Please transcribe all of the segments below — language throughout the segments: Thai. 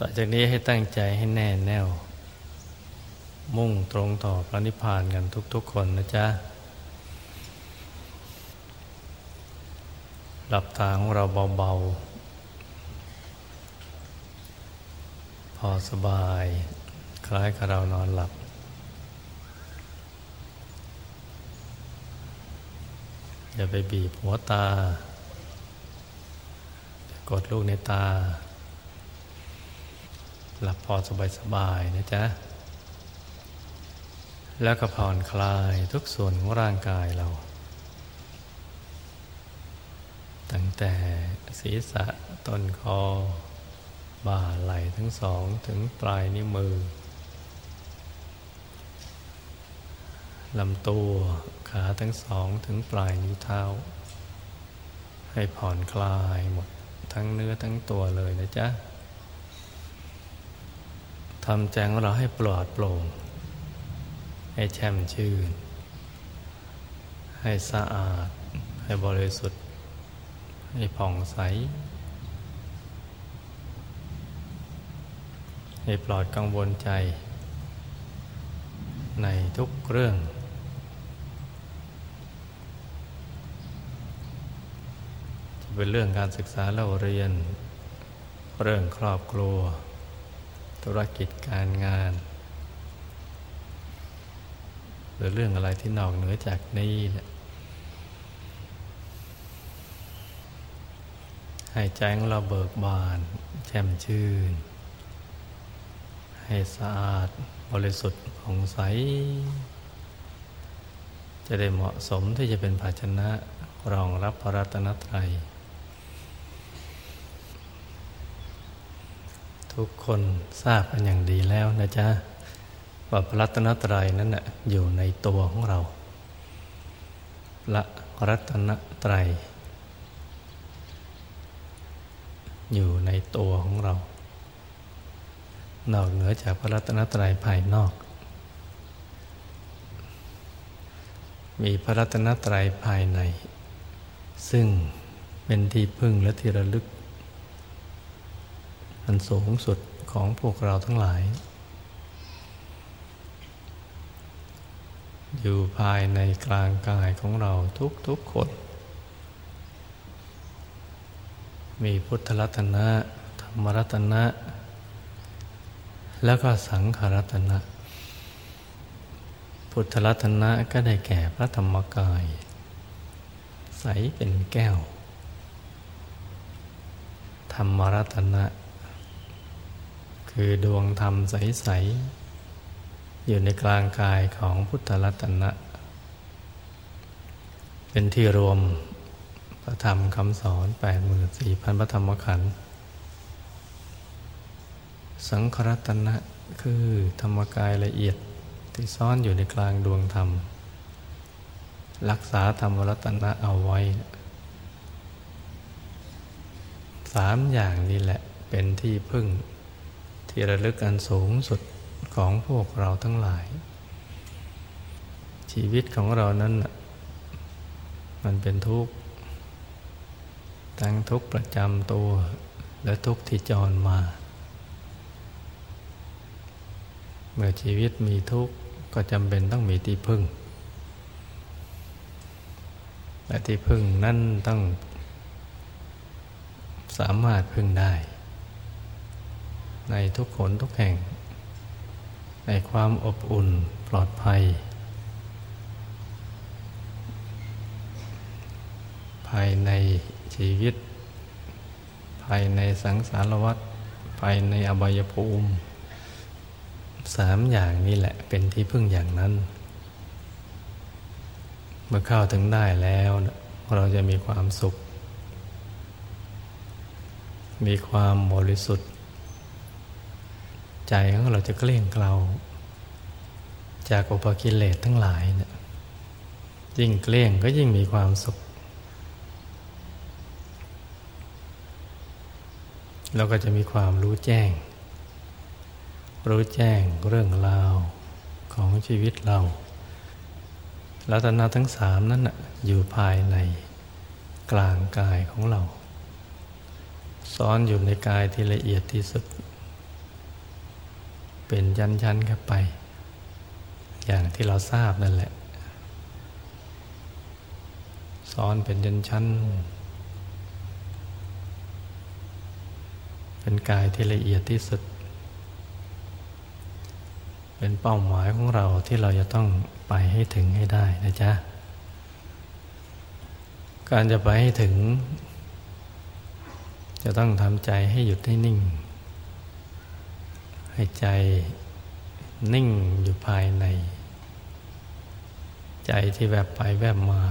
ต่อจากนี้ให้ตั้งใจให้แน่แน่ว มุ่งตรงต่อพระนิพพานกันทุกๆคนนะจ๊ะ หลับตาของเราเบาๆ พอสบาย คล้ายกับเรานอนหลับ อย่าไปบีบหัวตา กดลูกในตา หลับพอสบายสบายนะจ๊ะ แล้วก็ผ่อนคลายทุกส่วนของร่างกายเรา ตั้งแต่ศีรษะต้นคอ บ่าไหล่ทั้งสองถึงปลายนิ้วมือลำตัวขาทั้งสองถึงปลายนิ้วเท้า ให้ผ่อนคลายหมดทั้งเนื้อทั้งตัวเลยนะจ๊ะ ทำแจของเราให้ปลอดโปร่ง ให้แช่มชื่น ให้สะอาด ให้บริสุทธิ์ ให้ผ่องใส ให้ปลอดกังวลใจ ในทุกเรื่อง จะเป็นเรื่องการศึกษาเล่าเรียน เรื่องครอบครัว ธุรกิจการงาน หรือเรื่องอะไรที่นอกเหนือจากนี้นี่ยให้ใจของเราเบิกบาน แช่มชื่น ให้สะอาดบริสุทธิ์ผ่องใส จะได้เหมาะสมที่จะเป็นภาชนะรองรับพระรัตนตรัย ทุกคนทราบกันอย่างดีแล้วนะจ๊ะว่าพระรัตนตรัยนั้นนะอยู่ในตัวของเราละรัตนตรัย อยู่ในตัวของเรา นอกเหนือจากพระรัตนตรัยภายนอก มีพระรัตนตรัยภายใน ซึ่งเป็นที่พึ่งและที่ระลึก อันสูงสุดของพวกเราทั้งหลาย อยู่ภายในกลางกายของเราทุกๆคน มีพุทธรัตนะธรรมรัตนะ แล้วก็สังขรัตนะ พุทธรัตนะก็ได้แก่พระธรรมกาย ใสเป็นแก้ว ธรรมรัตนะ คือดวงธรรมใส ๆ อยู่ในกลางกายของพุทธรัตนะ เป็นที่รวมพระธรรมคำสอน 84,000 พระธรรมขันธ์สังขรัตนะคือธรรมกายละเอียดที่ซ่อนอยู่ในกลางดวงธรรม รักษาธรรมรัตนะเอาไว้สามอย่างนี้แหละเป็นที่พึ่ง ที่ระลึกอันสูงสุดของพวกเราทั้งหลาย ชีวิตของเรานั้น มันเป็นทุกข์ทั้งทุกข์ประจำตัว และทุกข์ที่จรมา เมื่อชีวิตมีทุกข์ก็จำเป็นต้องมีที่พึ่ง และที่พึ่งนั่นต้องสามารถพึ่งได้ ในทุกขนทุกแห่ง ในความอบอุ่นปลอดภัย ภายในชีวิต ภายในสังสารวัฏภายในอบายภูมิสามอย่างนี้แหละเป็นที่พึ่งอย่างนั้น เมื่อเข้าถึงได้แล้วเราจะมีความสุข มีความบริสุทธิ์ ใจของเราจะเกลี้ยงเกลาจากอุปกิเลสทั้งหลายเนะี่ยยิ่งเกลี้ยงก็ยิ่งมีความสุข เราก็จะมีความรู้แจ้ง รู้แจ้งเรื่องราวของชีวิตเรารัตนาทั้งสามนั้นอยู่ภายในกลางกายของเรา ซ้อนอยู่ในกายที่ละเอียดที่สุด เป็นชั้นๆขึ้นไป อย่างที่เราทราบนั่นแหละซ้อนเป็นชั้นๆเป็นกายที่ละเอียดที่สุด เป็นเป้าหมายของเราที่เราจะต้องไปให้ถึงให้ได้นะจ๊ะ การจะไปให้ถึง จะต้องทำใจให้หยุดให้นิ่ง ให้ใจนิ่งอยู่ภายใน ใจที่แวบไปแวบมา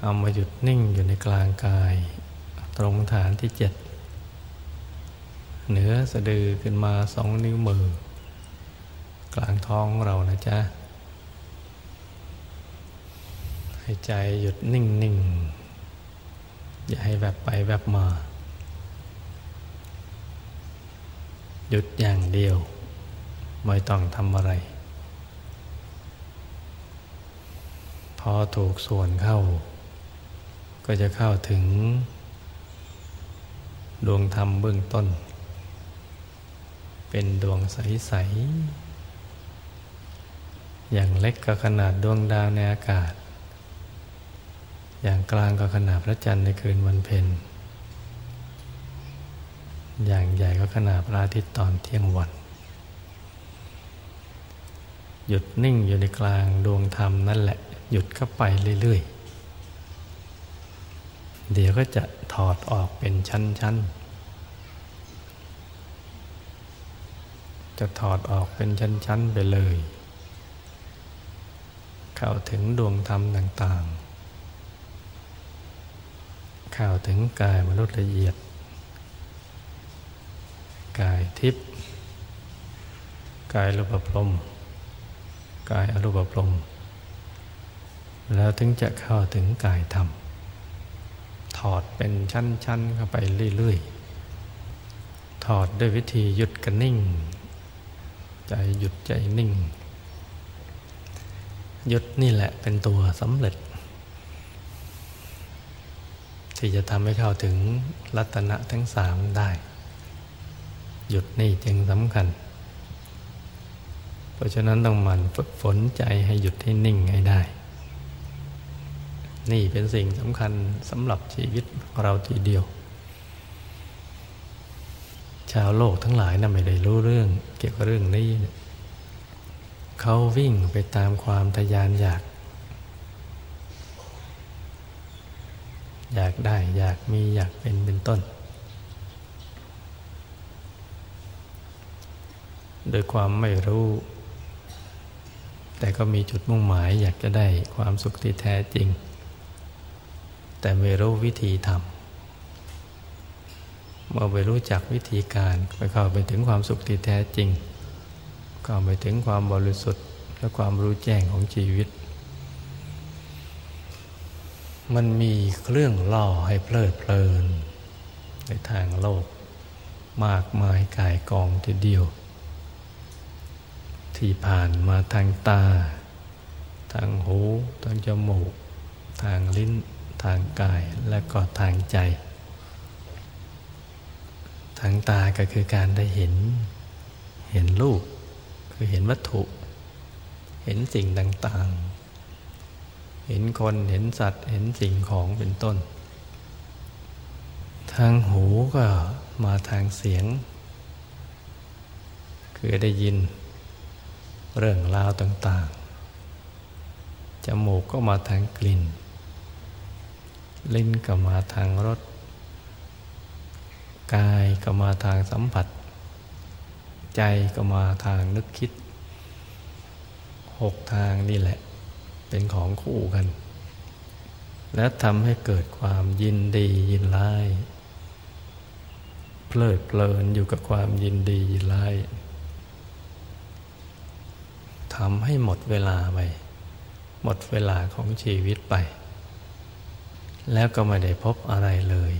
เอามาหยุดนิ่งอยู่ในกลางกาย ตรงฐานที่เจ็ดเหนือสะดือขึ้นมาสองนิ้วมือ กลางท้องเรานะจ๊ะ ให้ใจหยุดนิ่งนิ่งอย่าให้แวบไปแวบมา หยุดอย่างเดียว ไม่ต้องทำอะไร พอถูกส่วนเข้า ก็จะเข้าถึง ดวงธรรมเบื้องต้น เป็นดวงใส ๆ อย่างเล็กก็ขนาดดวงดาวในอากาศ อย่างกลางก็ขนาดพระจันทร์ในคืนวันเพ็ญ อย่างใหญ่ก็ขนาดพระอาทิตย์ตอนเที่ยงวัน หยุดนิ่งอยู่ในกลางดวงธรรมนั่นแหละ หยุดเข้าไปเรื่อยๆ เดี๋ยวก็จะถอดออกเป็นชั้นๆ จะถอดออกเป็นชั้นๆ ไปเลย เข้าถึงดวงธรรมต่างๆ เข้าถึงกายมนุษย์ละเอียด ทิพย์กายรูปพรมกายอรูปพรมแล้วถึงจะเข้าถึงกายธรรม ถอดเป็นชั้น ๆ เข้าไปเรื่อย ๆ ถอดด้วยวิธีหยุดกันนิ่ง ใจหยุดใจนิ่ง หยุดนี่แหละเป็นตัวสำเร็จ ที่จะทำให้เข้าถึงรัตนะทั้งสามได้ หยุดนี่จึงสำคัญ เพราะฉะนั้นต้องหมั่นฝึกฝนใจให้หยุดให้นิ่งให้ได้ นี่เป็นสิ่งสำคัญสำหรับชีวิตเราทีเดียว ชาวโลกทั้งหลายนะ่ะไม่ได้รู้เรื่อง เกี่ยวกับเรื่องนี้เขาวิ่งไปตามความทยานอยาก อยากได้อยากมีอยากเป็นเป็นต้น โดยความไม่รู้ แต่ก็มีจุดมุ่งหมายอยากจะได้ความสุขที่แท้จริง แต่ไม่รู้วิธีทำเมื่อไปรู้จักวิธีการไปเข้าไปถึงความสุขที่แท้จริงเข้าไปถึงความบริสุทธิ์และความรู้แจ้งของชีวิต มันมีเครื่องล่อให้เพลิดเพลิน ในทางโลกมากมายกายกองทีเดียว ที่ผ่านมาทางตา ทางหู ทางจมูก ทางลิ้น ทางกาย และก็ทางใจ ทางตาก็คือการได้เห็น เห็นรูป คือเห็นวัตถุ เห็นสิ่งต่างๆ เห็นคน เห็นสัตว์ เห็นสิ่งของเป็นต้น ทางหูก็มาทางเสียง คือได้ยิน เรื่องราวต่างๆ จมูกก็มาทางกลิ่น ลิ้นก็มาทางรส กายก็มาทางสัมผัส ใจก็มาทางนึกคิด หกทางนี่แหละ เป็นของคู่กัน และทำให้เกิดความยินดียินร้าย เพลิดเพลินอยู่กับความยินดียินร้ายำให้หมดเวลาไป หมดเวลาของชีวิตไป แล้วก็ไม่ได้พบอะไรเลย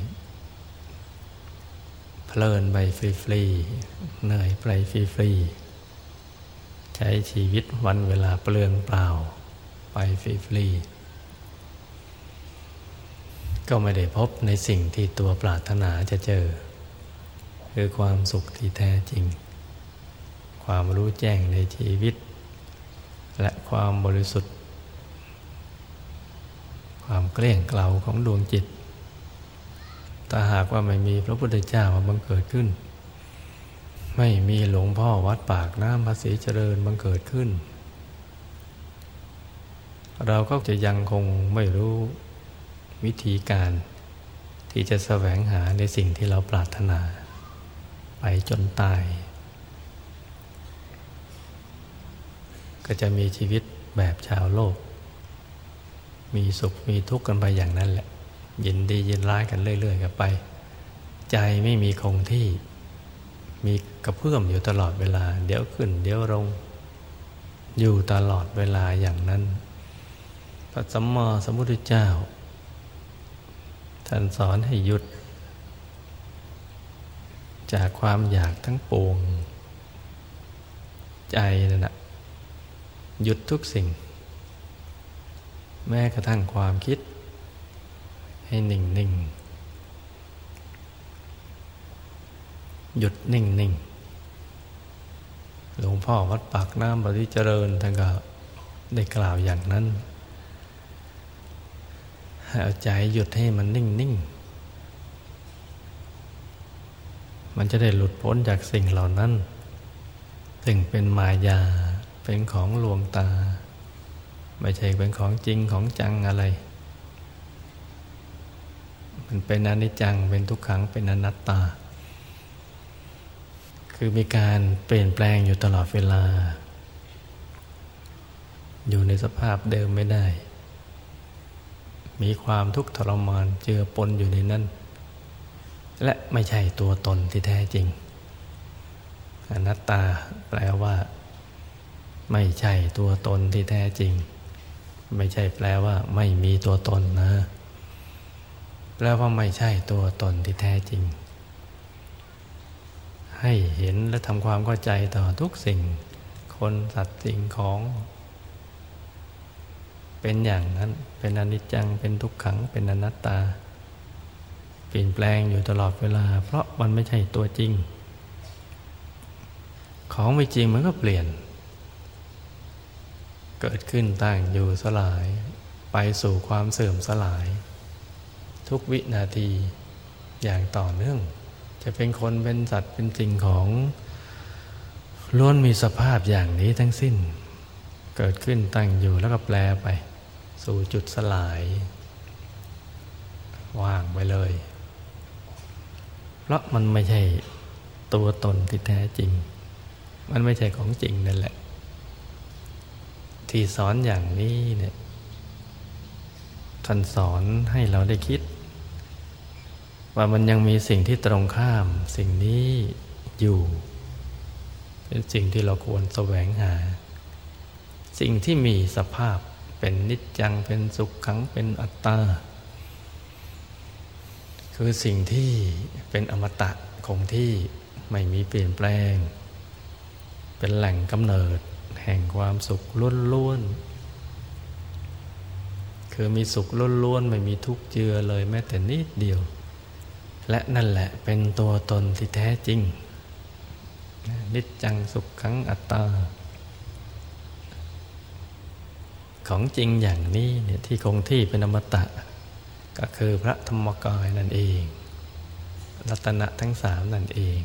เพลินไปฟรีๆเหนื่อยไปฟรีๆใช้ชีวิตวันเวลาเปลืองเปล่า ไปฟรีๆก็ไม่ได้พบในสิ่งที่ตัวปรารถนาจะเจอ คือความสุขที่แท้จริง ความรู้แจ้งในชีวิต และความบริสุทธิ์ ความเกลี้ยงเกลาของดวงจิต ถ้าหากว่าไม่มีพระพุทธเจ้ามาบังเกิดขึ้น ไม่มีหลวงพ่อวัดปากน้ำภาษีเจริญบังเกิดขึ้น เราก็จะยังคงไม่รู้วิธีการที่จะแสวงหาในสิ่งที่เราปรารถนา ไปจนตาย ก็จะมีชีวิตแบบชาวโลก มีสุขมีทุกข์กันไปอย่างนั้นแหละ ยินดียินร้ายกันเรื่อยๆกันไป ใจไม่มีคงที่ มีกระเพื่อมอยู่ตลอดเวลา เดี๋ยวขึ้น เดี๋ยวลง อยู่ตลอดเวลาอย่างนั้น พระสัมมาสัมพุทธเจ้า ท่านสอนให้หยุด จากความอยากทั้งปวง ใจนั่นแหะ หยุดทุกสิ่ง แม้กระทั่งความคิด ให้นิ่งนิ่งหยุดนิ่งนิ่งหลวงพ่อวัดปากน้ำบริเจริญท่านก็ได้กล่าวอย่างนั้นให้อาใจหยุดให้มันนิ่งนิ่งมันจะได้หลุดพ้นจากสิ่งเหล่านั้น ซึ่งเป็นมายา เป็นของลวงตา ไม่ใช่เป็นของจริงของจังอะไร มันเป็นอนิจจังเป็นทุกขังเป็นอนัตตา คือมีการเปลี่ยนแปลงอยู่ตลอดเวลา อยู่ในสภาพเดิมไม่ได้ มีความทุกข์ทรมานเจือปนอยู่ในนั้นและไม่ใช่ตัวตนที่แท้จริงอนัตตาแปลว่า ไม่ใช่ตัวตนที่แท้จริง ไม่ใช่แปลว่า ไม่มีตัวตนนะแปลว่าไม่ใช่ตัวตนที่แท้จริง ให้เห็นและทำความเข้าใจต่อทุกสิ่ง คนสัตว์สิ่งของ เป็นอย่างนั้น เป็นอนิจจัง เป็นทุกขัง เป็นอนัตตา เปลี่ยนแปลงอยู่ตลอดเวลา เพราะมันไม่ใช่ตัวจริง ของไม่จริงมันก็เปลี่ยน เกิดขึ้นตั้งอยู่สลาย ไปสู่ความเสื่อมสลาย ทุกวินาทีอย่างต่อเนื่อง จะเป็นคนเป็นสัตว์เป็นสิ่งของล้วนมีสภาพอย่างนี้ทั้งสิ้น เกิดขึ้นตั้งอยู่แล้วก็แปลไป สู่จุดสลาย ว่างไปเลย เพราะมันไม่ใช่ตัวตนที่แท้จริง มันไม่ใช่ของจริงนั่นแหละ ที่สอนอย่างนี้เนี่ยท่านสอนให้เราได้คิด ว่ามันยังมีสิ่งที่ตรงข้ามสิ่งนี้อยู่ เป็นสิ่งที่เราควรแสวงหา สิ่งที่มีสภาพเป็นนิจจังเป็นสุขขังเป็นอัตตา คือสิ่งที่เป็นอมตะคงที่ไม่มีเปลี่ยนแปลง เป็นแหล่งกำเนิด ห่งความสุขล้วนๆ คือมีสุขล้วนๆ ไม่มีทุกข์เจือเลยแม้แต่นิดเดียว และนั่นแหละเป็นตัวตนที่แท้จริง นิจจังสุขขังอัตตา ของจริงอย่างนี้เนี่ยที่คงที่เป็นอมตะ ก็คือพระธรรมกายนั่นเอง รัตนะทั้งสามนั่นเอง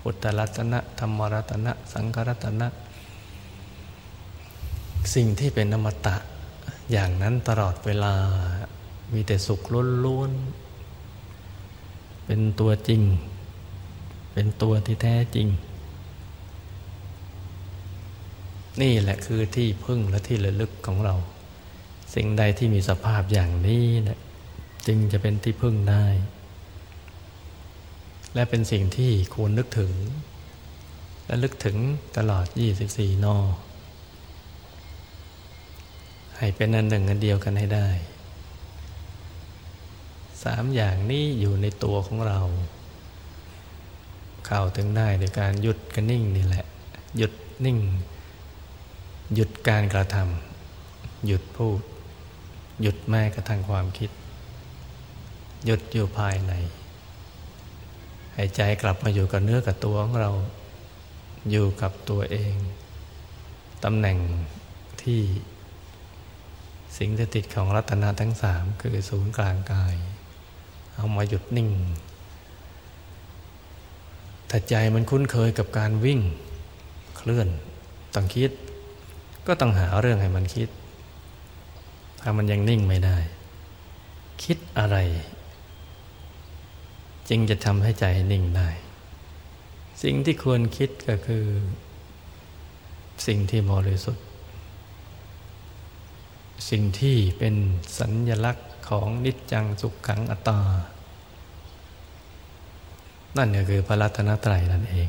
พุทธรัตนะ ธรรมรัตนะ สังฆรัตนะ สิ่งที่เป็นอมตะอย่างนั้นตลอดเวลา มีแต่สุขล้วนๆ เป็นตัวจริง เป็นตัวที่แท้จริง นี่แหละคือที่พึ่งและที่ระลึกของเรา สิ่งใดที่มีสภาพอย่างนี้นะจึงจะเป็นที่พึ่งได้ และเป็นสิ่งที่ควรนึกถึง และลึกถึงตลอด 24 นอ ให้เป็นอันหนึ่งอันเดียวกันให้ได้สามอย่างนี้อยู่ในตัวของเรา เข้าถึงได้โดยการหยุดกันนิ่งนี่แหละ หยุดนิ่ง หยุดการกระทำหยุดพูด หยุดแม้กระทั่งความคิด หยุดอยู่ภายในให้ใจกลับมาอยู่กับเนื้อกับตัวของเรา อยู่กับตัวเองตำแหน่งที่ สิ่งที่ติดของรัตนาทั้งสามคือศูนย์กลางกาย เอามาหยุดนิ่งถ้าใจมันคุ้นเคยกับการวิ่งเคลื่อนต้องคิด ก็ต้องหาเรื่องให้มันคิด ถ้ามันยังนิ่งไม่ได้ คิดอะไร จึงจะทำให้ใจนิ่งได้ สิ่งที่ควรคิดก็คือ สิ่งที่บริสุทธิ์ สิ่งที่เป็นสัญญลักษณ์ของนิจจังสุขขังอัตตา นั่นก็คือพระรัตนตรัยนั่นเอง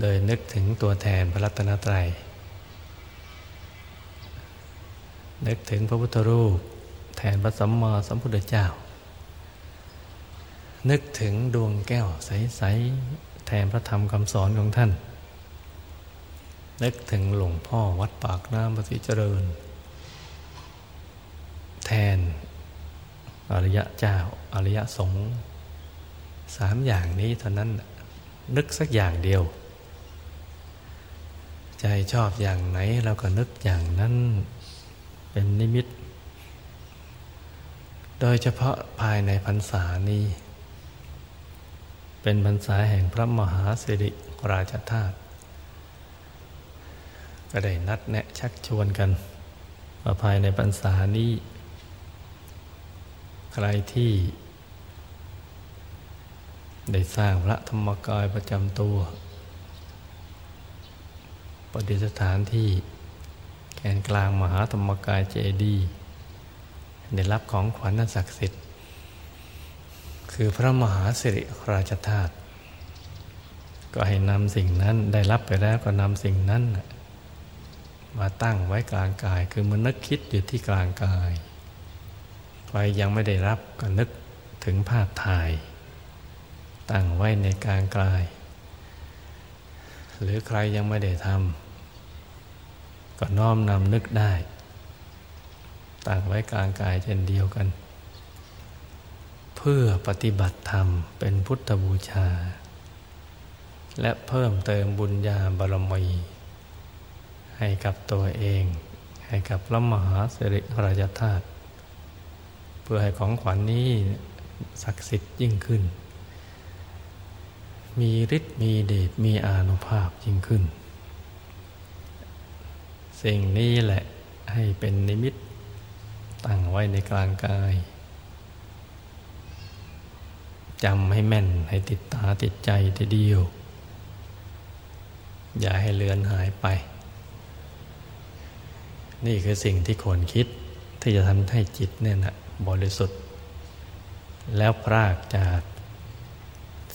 โดยนึกถึงตัวแทนพระรัตนตรัย นึกถึงพระพุทธรูป แทนพระสัมมาสัมพุทธเจ้า นึกถึงดวงแก้วใส ๆ แทนพระธรรมคำสอนของท่าน นึกถึงหลวงพ่อวัดปากน้ำปฏิเจริญ แทนอริยะเจ้าอริยะสงฆ์สามอย่างนี้เท่านั้นนึกสักอย่างเดียว ใจชอบอย่างไหนเราก็นึกอย่างนั้นเป็นนิมิต โดยเฉพาะภายในพรรษานี้ เป็นพรรษาแห่งพระมหาสิริราชธาตุ ก็ได้นัดแนะชักชวนกันว่าภายในพรรษานี้ ใครที่ ได้สร้างพระธรรมกายประจำตัว ปฏิสถานที่แกนกลางมหาธรรมกายเจดีได้รับของขวัญนันศักดิ์สิทธิ์ คือพระมหาสิริราชธาตุก็ให้นำสิ่งนั้นได้รับไปแล้วก็นำสิ่งนั้น มาตั้งไว้กลางกาย คือมันนึกคิดอยู่ที่กลางกายใครยังไม่ได้รับก็นึกถึงภาพถ่าย ตั้งไว้ในกลางกาย หรือใครยังไม่ได้ทำก็น้อมนำนึกได้ ตั้งไว้กลางกายเช่นเดียวกัน เพื่อปฏิบัติธรรมเป็นพุทธบูชา และเพิ่มเติมบุญญาบารมี ให้กับตัวเอง ให้กับพระมหาสิริราชธาตุเพื่อให้ของขวัญนนี้ศักดิ์สิทธิ์ยิ่งขึ้น มีฤทธิ์มีเดชมีอานุภาพยิ่งขึ้น สิ่งนี้แหละให้เป็นนิมิตตั้งไว้ในกลางกายจำให้แม่นให้ติดตาติดใจทีเดียว อย่าให้เลือนหายไป นี่คือสิ่งที่ควรคิดที่จะทำให้จิตเนี่ยนะบริสุทธิ์ แล้วพรากจาก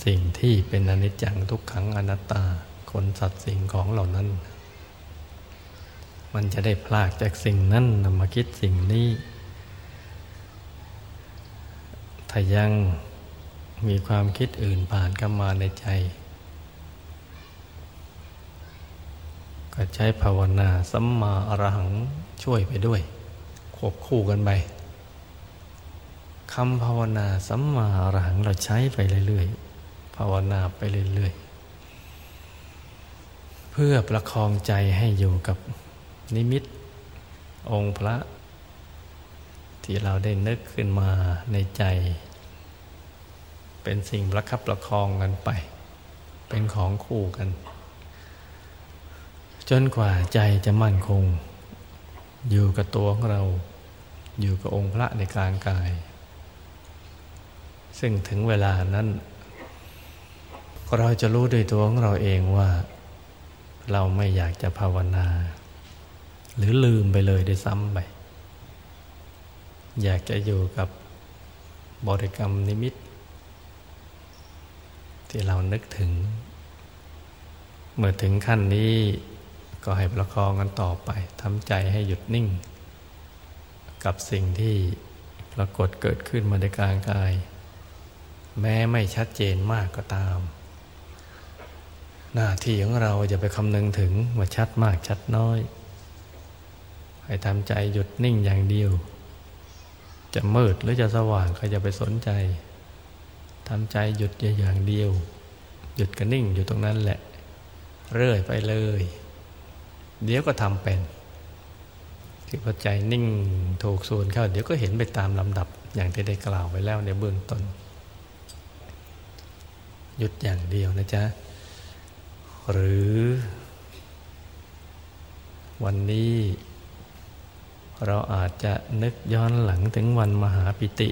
สิ่งที่เป็นอนิจจังทุกขังอนัตตาคนสัตว์สิ่งของเหล่านั้น มันจะได้พลากจากสิ่งนั้นนำมาคิดสิ่งนี้ ถ้ายังมีความคิดอื่นผ่านเข้ามาในใจ ก็ใช้ภาวนาสัมมาอรหังช่วยไปด้วย ควบคู่กันไปคำภาวนาสัมมาอรหังเราใช้ไปเรื่อยๆภาวนาไปเรื่อยๆเพื่อประคองใจให้อยู่กับนิมิต องค์พระ ที่เราได้นึกขึ้นมาในใจ เป็นสิ่งประคับประคองกันไป เป็นของคู่กัน จนกว่าใจจะมั่นคง อยู่กับตัวของเรา อยู่กับองค์พระในกลางกาย ซึ่งถึงเวลานั้น เราจะรู้ด้วยตัวของเราเองว่า เราไม่อยากจะภาวนา หรือลืมไปเลยได้ซ้ำไป อยากจะอยู่กับบริกรรมนิมิต ที่เรานึกถึง เมื่อถึงขั้นนี้ ก็ให้ประคองกันต่อไปทำใจให้หยุดนิ่ง กับสิ่งที่ปรากฏเกิดขึ้นมาในกลางกาย แม้ไม่ชัดเจนมากก็ตาม หน้าที่ของเราจะไปคำนึงถึงว่าชัดมากชัดน้อย ให้ทำใจหยุดนิ่งอย่างเดียว จะมืดหรือจะสว่างใครจะไปสนใจทำใจหยุดอย่างเดียว หยุดก็นิ่งอยู่ตรงนั้นแหละ เรื่อยไปเลย เดี๋ยวก็ทำเป็นคือพอใจนิ่งถูกส่วนเข้า เดี๋ยวก็เห็นไปตามลำดับอย่างที่ได้กล่าวไว้แล้วในเบื้องต้น หยุดอย่างเดียวนะจ๊ะ หรือ วันนี้เราอาจจะนึกย้อนหลังถึงวันมหาปิติ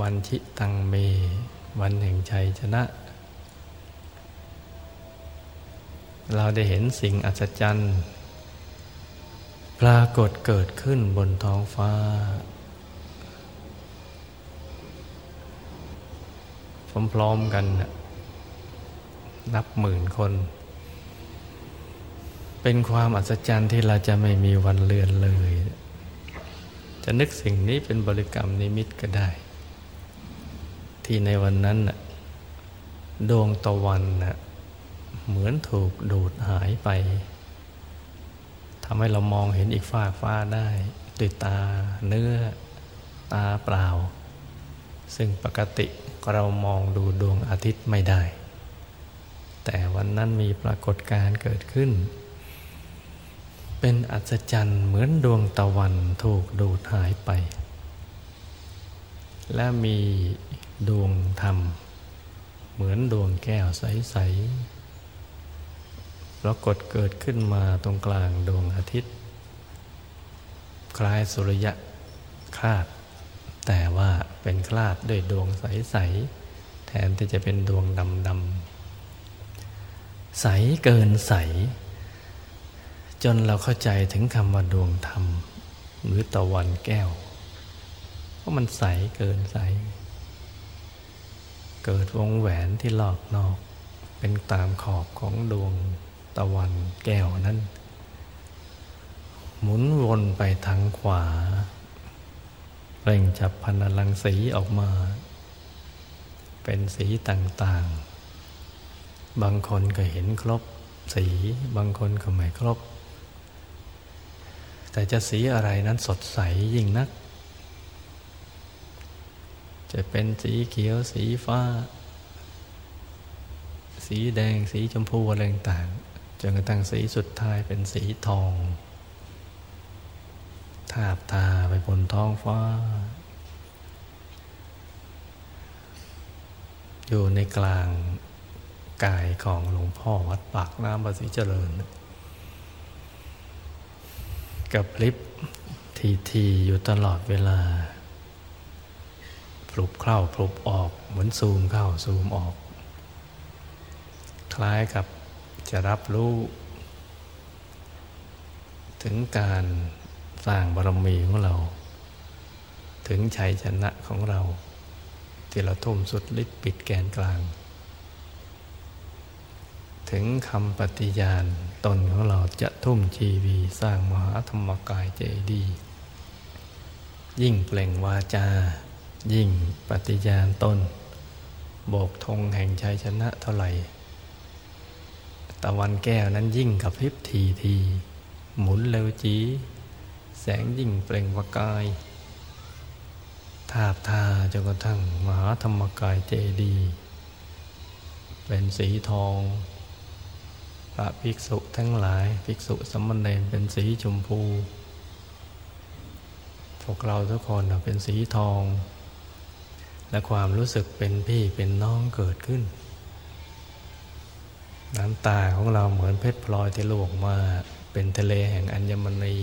วันชิตังเม วันแห่งชัยชนะ เราได้เห็นสิ่งอัศจรรย์ ปรากฏเกิดขึ้นบนท้องฟ้า พร้อมๆกันนับหมื่นคน เป็นความอัศจรรย์ที่เราจะไม่มีวันเลือนเลย จะนึกสิ่งนี้เป็นบริกรรมนิมิตก็ได้ ที่ในวันนั้นดวงตะวันนะ เหมือนถูกดูดหายไปทำให้เรามองเห็นอีกฟ้าฟ้าได้ด้วยตาเนื้อตาเปล่า ซึ่งปกติเรามองดูดวงอาทิตย์ไม่ได้ แต่วันนั้นมีปรากฏการณ์เกิดขึ้น เป็นอัศจรรย์เหมือนดวงตะวันถูกดูดหายไป และมีดวงธรรม เหมือนดวงแก้วใสๆ ปรากฏเกิดขึ้นมาตรงกลางดวงอาทิตย์ คล้ายสุริยะคลาด แต่ว่าเป็นคลาดด้วยดวงใส ๆ แทนที่จะเป็นดวงดำดำใสเกินใส จนเราเข้าใจถึงคำว่าดวงธรรม หรือตะวันแก้วเพราะมันใสเกินใส เกิดวงแหวนที่ลอกนอก เป็นตามขอบของดวง ตะวันแก้วนั้น หมุนวนไปทางขวา เร่งจับพันลังสีออกมา เป็นสีต่างๆ บางคนก็เห็นครบสีบางคนก็ไม่ครบ แต่จะสีอะไรนั้นสดใสยิ่งนัก จะเป็นสีเขียวสีฟ้า สีแดงสีชมพูอะไรต่าง จนกระทั่งสีสุดท้ายเป็นสีทอง ทาบตาไปบนท้องฟ้า อยู่ในกลางกายของหลวงพ่อวัดปากน้ำประสิเจริญ กับลิฟทีทีอยู่ตลอดเวลาปลุกเข้าปลุกออกเหมือนซูมเข้าซูมออก คล้ายกับ จะรับรู้ ถึงการสร้างบารมีของเรา ถึงชัยชนะของเรา ที่เราทุ่มสุดฤทธิ์ปิดแกนกลาง ถึงคำปฏิญาณตนของเราจะทุ่มชีวีสร้างมหาธรรมกายเจดียิ่งเปล่งวาจา ยิ่งปฏิญาณตนโบกธงแห่งชัยชนะเท่าไหร่ ตะวันแก้วนั้นยิ่งกับพริบทีที หมุนเร็วจีแสงยิ่งเปล่งประกาย ทาบทาจนกระทั่งมหาธรรมกายเจดี เป็นสีทอง พระภิกษุทั้งหลาย ภิกษุสมณเณรเป็นสีชมพู พวกเราทุกคนเป็นสีทอง และความรู้สึกเป็นพี่เป็นน้องเกิดขึ้น น้ำตาของเราเหมือนเพชรพลอยที่ลวกมาเป็นทะเลแห่งอัญมณี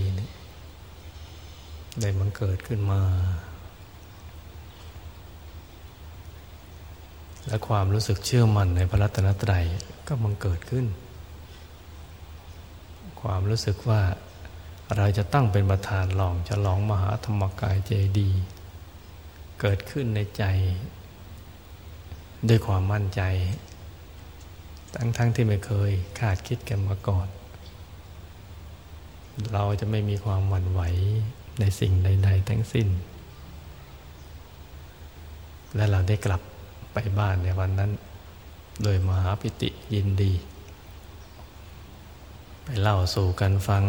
ได้มันเกิดขึ้นมา และความรู้สึกเชื่อมั่นในพระรัตนตรัยก็มันเกิดขึ้น ความรู้สึกว่าเราจะตั้งเป็นประธานหลองจะลองมหาธรรมกายเจดี เกิดขึ้นในใจ ด้วยความมั่นใจ ทั้งๆทที่ไม่เคยคาดคิดกันมาก่อน เราจะไม่มีความหวั่นไหวในสิ่งใด ๆ ทั้งสิ้น และเราได้กลับไปบ้านในวันนั้น โดยมหาปิติยินดี ไปเล่าสู่กันฟัง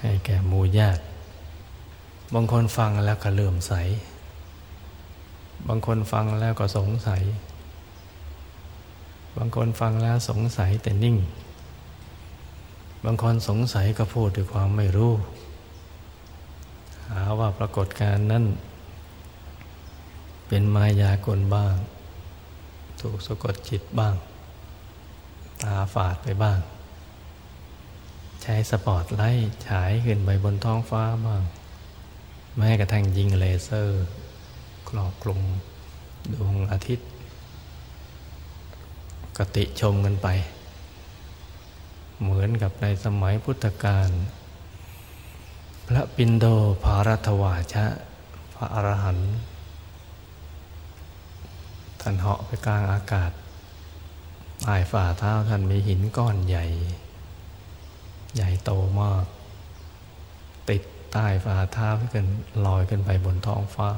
ให้แก่มูญาติ บางคนฟังแล้วก็เลื่อมใส บางคนฟังแล้วก็สงสัย บางคนฟังแล้วสงสัยแต่นิ่ง บางคนสงสัยก็พูดด้วยความไม่รู้ หาว่าปรากฏการนั้นเป็นมายากลบ้าง ถูกสะกดจิตบ้าง ตาฝาดไปบ้าง ใช้สปอตไลท์ฉายขึ้นไปบนท้องฟ้าบ้าง แม้กระทั่งยิงเลเซอร์ ครอบคลุมดวงอาทิตย์ กติชมกันไป เหมือนกับในสมัยพุทธกาลพระปินโดภารัตวาชะ พระอรหันต์ท่านเหาะไปกลางอากาศใต้ฝ่าเท้าท่านมีหินก้อนใหญ่ ใหญ่โตมาก ติดใต้ฝ่าเท้าขึ้นลอยขึ้นไปบนท้องฟ้า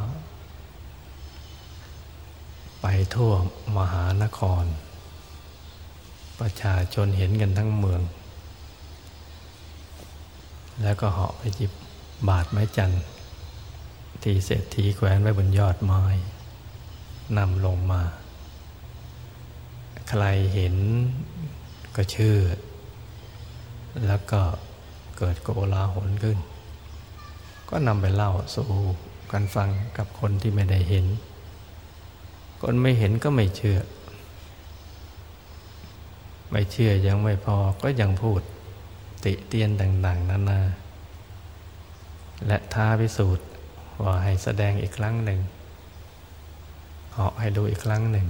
ไปทั่วมหานคร ประชาชนเห็นกันทั้งเมือง แล้วก็เหาะไปจิบบาดไม้จันทร์ที่เศรษฐีแขวนไว้บนยอดไม้นำลงมา ใครเห็นก็เชื่อ แล้วก็เกิดโกลาหลขึ้น ก็นำไปเล่าสู่กันฟังกับคนที่ไม่ได้เห็น คนไม่เห็นก็ไม่เชื่อ ไม่เชื่อยังไม่พอก็ยังพูด ติเตียนต่างๆนานา และท้าพิสูจน์ว่าให้แสดงอีกครั้งหนึ่งเหาะให้ดูอีกครั้งหนึ่ง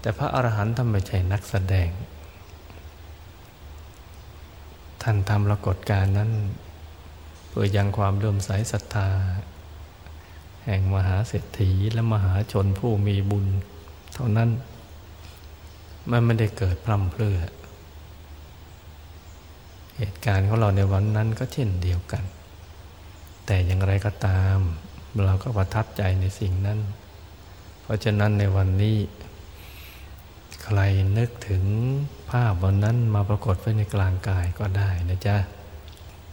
แต่พระอรหันต์ท่านไม่ใช่นักแสดง ท่านทำปรากฏการนั้น เพื่อยังความเลื่อมใสศรัทธา แห่งมหาเศรษฐีและมหาชนผู้มีบุญ เท่านั้น มันไม่ได้เกิดพร่ำเพรื่อ เหตุการณ์ของเราในวันนั้นก็เช่นเดียวกัน แต่อย่างไรก็ตาม เราก็ประทับใจในสิ่งนั้น เพราะฉะนั้นในวันนี้ ใครนึกถึงภาพวันนั้นมาปรากฏไว้ในกลางกายก็ได้นะจ๊ะ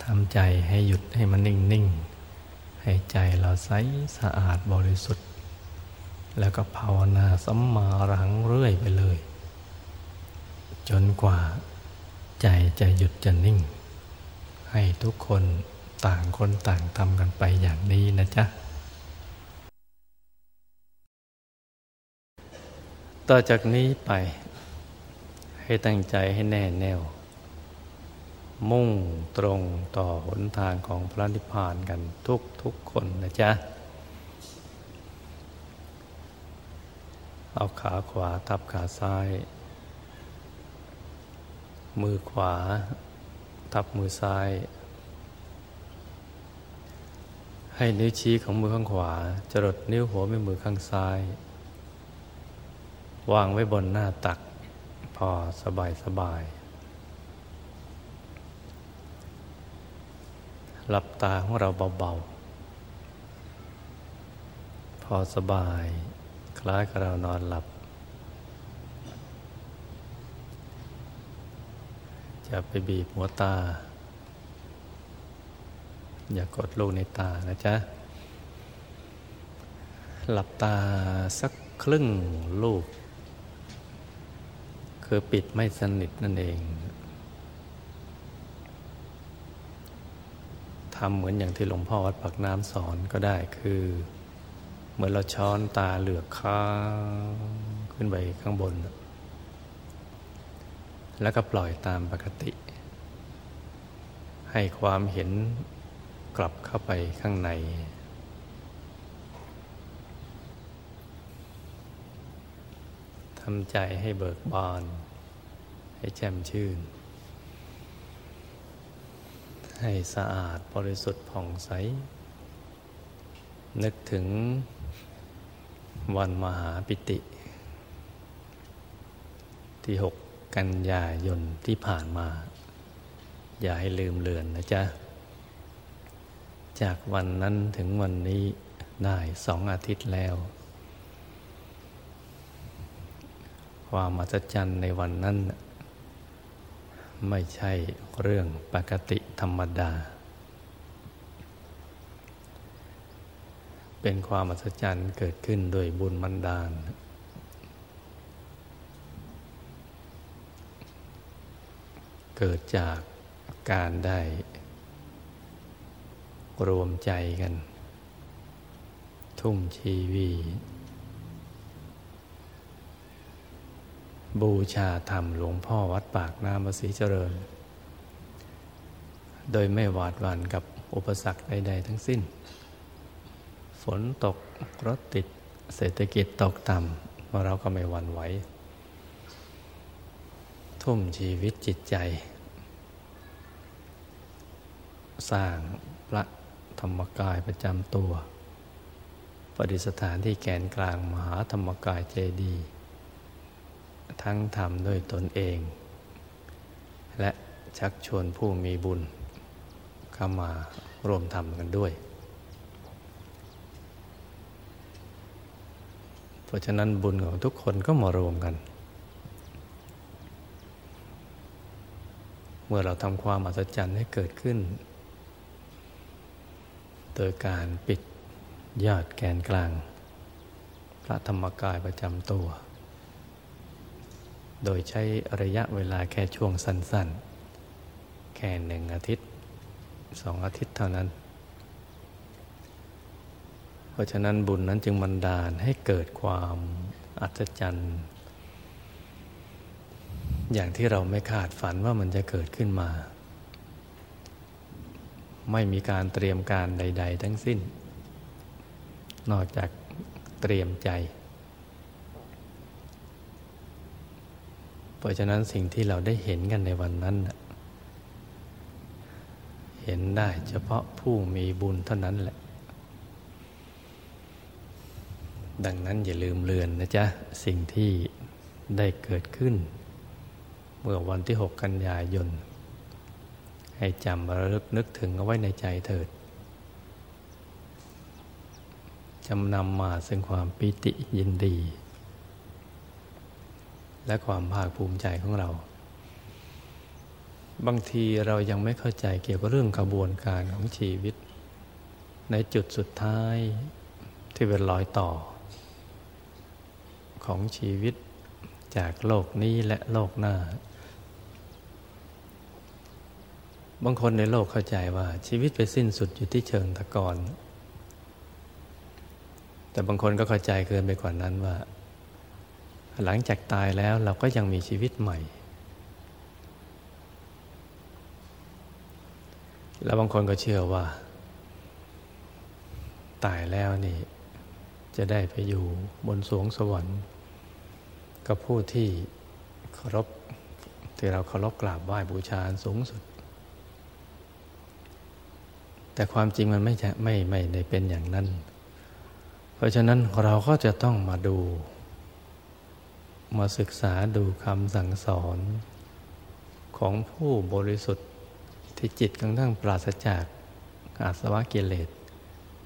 ทำใจให้หยุดให้มันนิ่ง ๆ ให้ใจเราใสสะอาดบริสุทธิ์ แล้วก็ภาวนาสัมมาอรหังเรื่อยไปเลย จนกว่าใจจะหยุดจะนิ่ง ให้ทุกคนต่างคนต่างทำกันไปอย่างนี้นะจ๊ะ ต่อจากนี้ไป ให้ตั้งใจให้แน่แน่ว มุ่งตรงต่อหนทางของพระนิพพานกันทุกทุกคนนะจ๊ะ เอาขาขวาทับขาซ้าย มือขวา ทับมือซ้าย ให้นิ้วชี้ของมือข้างขวา จรดนิ้วหัวแม่มือข้างซ้าย วางไว้บนหน้าตัก พอสบายสบาย หลับตาของเราเบา ๆ พอสบาย คล้ายกับเรานอนหลับ อย่าไปบีบหัวตา อย่ากดลูกในตานะจ๊ะ หลับตาสักครึ่งลูก คือปิดไม่สนิทนั่นเองทำเหมือนอย่างที่หลวงพ่อวัดปักน้ำสอนก็ได้คือ เหมือนเราช้อนตาเหลือกค้างขึ้นไปข้างบน แล้วก็ปล่อยตามปกติ ให้ความเห็นกลับเข้าไปข้างใน ทำใจให้เบิกบาน ให้แจ่มชื่น ให้สะอาดบริสุทธิ์ผ่องใส นึกถึงวันมหาปิติ ที่หก กันยายนที่ผ่านมา อย่าให้ลืมเลือนนะจ๊ะ จากวันนั้นถึงวันนี้ได้สองอาทิตย์แล้ว ความมหัศจรรย์ในวันนั้น ไม่ใช่เรื่องปกติธรรมดา เป็นความมหัศจรรย์เกิดขึ้นโดยบุญมันดาล เกิดจากการได้ รวมใจกัน ทุ่มชีวี บูชาธรรมหลวงพ่อวัดปากน้ำภาษีเจริญ โดยไม่หวาดหวั่นกับอุปสรรคใด ๆ ทั้งสิ้น ฝนตกรถติดเศรษฐกิจตกต่ำเราก็ไม่หวั่นไหว ทุ่มชีวิตจิตใจ สร้างพระธรรมกายประจำตัว ปฏิสถานที่แกนกลางมหาธรรมกายเจดีย์ทั้งทำด้วยตนเอง และชักชวนผู้มีบุญ เข้ามาร่วมทำกันด้วย เพราะฉะนั้นบุญของทุกคนก็มารวมกัน เมื่อเราทำความอัศจรรย์ให้เกิดขึ้น โดยการปิดยอดแกนกลาง พระธรรมกายประจำตัว โดยใช้ระยะเวลาแค่ช่วงสั้น ๆ แค่หนึ่งอาทิตย์สองอาทิตย์เท่านั้น เพราะฉะนั้นบุญนั้นจึงบันดาลให้เกิดความอัศจรรย์ อย่างที่เราไม่คาดฝันว่ามันจะเกิดขึ้นมา ไม่มีการเตรียมการใด ๆ ทั้งสิ้น นอกจากเตรียมใจ เพราะฉะนั้นสิ่งที่เราได้เห็นกันในวันนั้น เห็นได้เฉพาะผู้มีบุญเท่านั้นแหละ ดังนั้นอย่าลืมเลือนนะจ๊ะ สิ่งที่ได้เกิดขึ้น มื่อวันที่หกกันยายน ให้จำระลึกนึกถึงเอาไว้ในใจเถิดจำนำมาซึ่งความปิติยินดี และความภาคภูมิใจของเรา บางทีเรายังไม่เข้าใจเกี่ยวกับเรื่องกระบวนการของชีวิต ในจุดสุดท้ายที่เป็นรอยต่อ ของชีวิตจากโลกนี้และโลกหน้า บางคนในโลกเข้าใจว่าชีวิตไปสิ้นสุดอยู่ที่เชิงตะกอน แต่บางคนก็เข้าใจเกินไปกว่านั้นว่า หลังจากตายแล้วเราก็ยังมีชีวิตใหม่ แล้วบางคนก็เชื่อว่า ตายแล้วนี่ จะได้ไปอยู่บนสวงสวรรค์กับผู้ที่เคารพที่เราเคารพกราบไหว้บูชาสูงสุด แต่ความจริงมันไม่จะไม่ไม่ได้เป็นอย่างนั้น เพราะฉะนั้นเราก็จะต้องมาดู มาศึกษาดูคำสั่งสอนของผู้บริสุทธิ์ที่จิตกทั้งปราศจากอาสวะกิเลส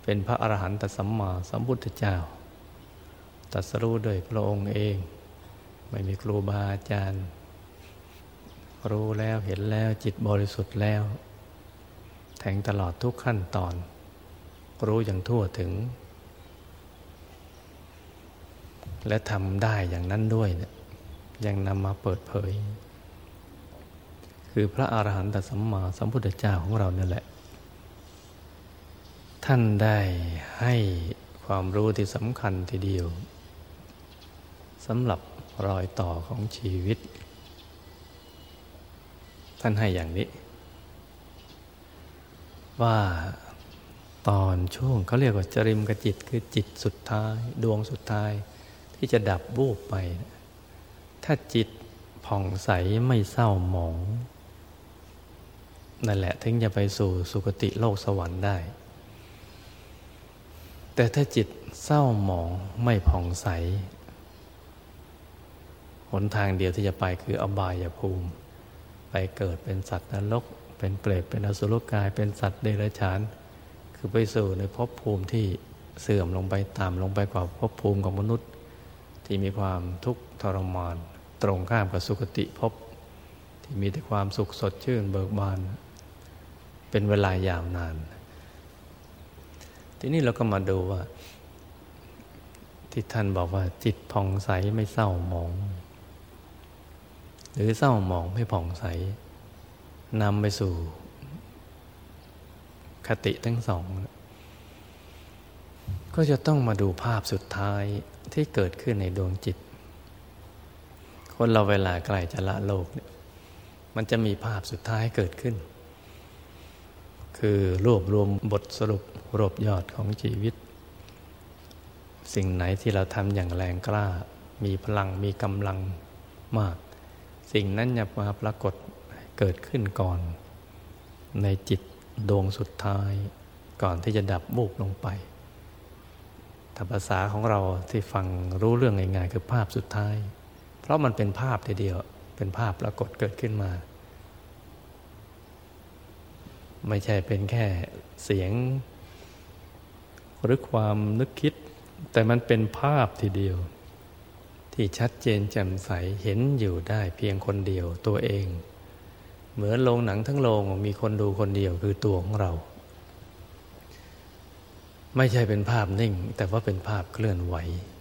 เป็นพระอรหันตสัมมาสัมพุทธเจ้าตรัสรู้โดยพระองค์เอง ไม่มีครูบาอาจารย์ รู้แล้วเห็นแล้วจิตบริสุทธิ์แล้ว แทงตลอดทุกขั้นตอน รู้อย่างทั่วถึง และทำได้อย่างนั้นด้วยเนะี่ยยังนำมาเปิดเผย คือพระอาหารหันตสัมมาสัมพุทธเจ้าของเราเนี่ยแหละ ท่านได้ให้ความรู้ที่สำคัญทีเดียวสำหรับรอยต่อของชีวิต ท่านให้อย่างนี้ ว่าตอนช่วงเขาเรียกว่าจริมกจิตคือจิตสุดท้าย ดวงสุดท้าย ที่จะดับวูบไป ถ้าจิตผ่องใสไม่เศร้าหมอง นั่นแหละถึงจะไปสู่สุคติโลกสวรรค์ได้ แต่ถ้าจิตเศร้าหมองไม่ผ่องใส หนทางเดียวที่จะไปคืออบายภูมิ ไปเกิดเป็นสัตว์นรก เป็นเปรตเป็นอสุรกาย เป็นสัตว์เดรัจฉาน คือไปสู่ในภพภูมิที่เสื่อมลงไปตามลงไปกว่าภพภูมิของมนุษย์ ที่มีความทุกข์ทรมาน ตรงข้ามกับสุคติภพที่มีแต่ความสุขสดชื่นเบิกบาน เป็นเวลายาวนาน ทีนี้เราก็มาดูว่า ที่ท่านบอกว่าจิตผ่องใสไม่เศร้าหมอง หรือเศร้าหมองไม่ผ่องใส นำไปสู่คติทั้งสอง ก็จะต้องมาดูภาพสุดท้ายที่เกิดขึ้นในดวงจิต คนเราเวลาใกล้จะละโลกเนี่ยมันจะมีภาพสุดท้ายเกิดขึ้น คือรวบรวมบทสรุปรวบยอดของชีวิต สิ่งไหนที่เราทำอย่างแรงกล้า มีพลังมีกำลังมาก สิ่งนั้นจะมาปรากฏ เกิดขึ้นก่อน ในจิตดวงสุดท้าย ก่อนที่จะดับบุกลงไปถ้าภาษาของเราที่ฟังรู้เรื่องง่ายๆคือภาพสุดท้าย เพราะมันเป็นภาพทีเดียว เป็นภาพปรากฏเกิดขึ้นมา ไม่ใช่เป็นแค่เสียง หรือความนึกคิด แต่มันเป็นภาพทีเดียว ที่ชัดเจนแจ่มใสเห็นอยู่ได้เพียงคนเดียวตัวเอง เหมือนโรงหนังทั้งโรงมีคนดูคนเดียวคือตัวของเรา ไม่ใช่เป็นภาพนิ่ง แต่ว่าเป็นภาพเคลื่อนไหว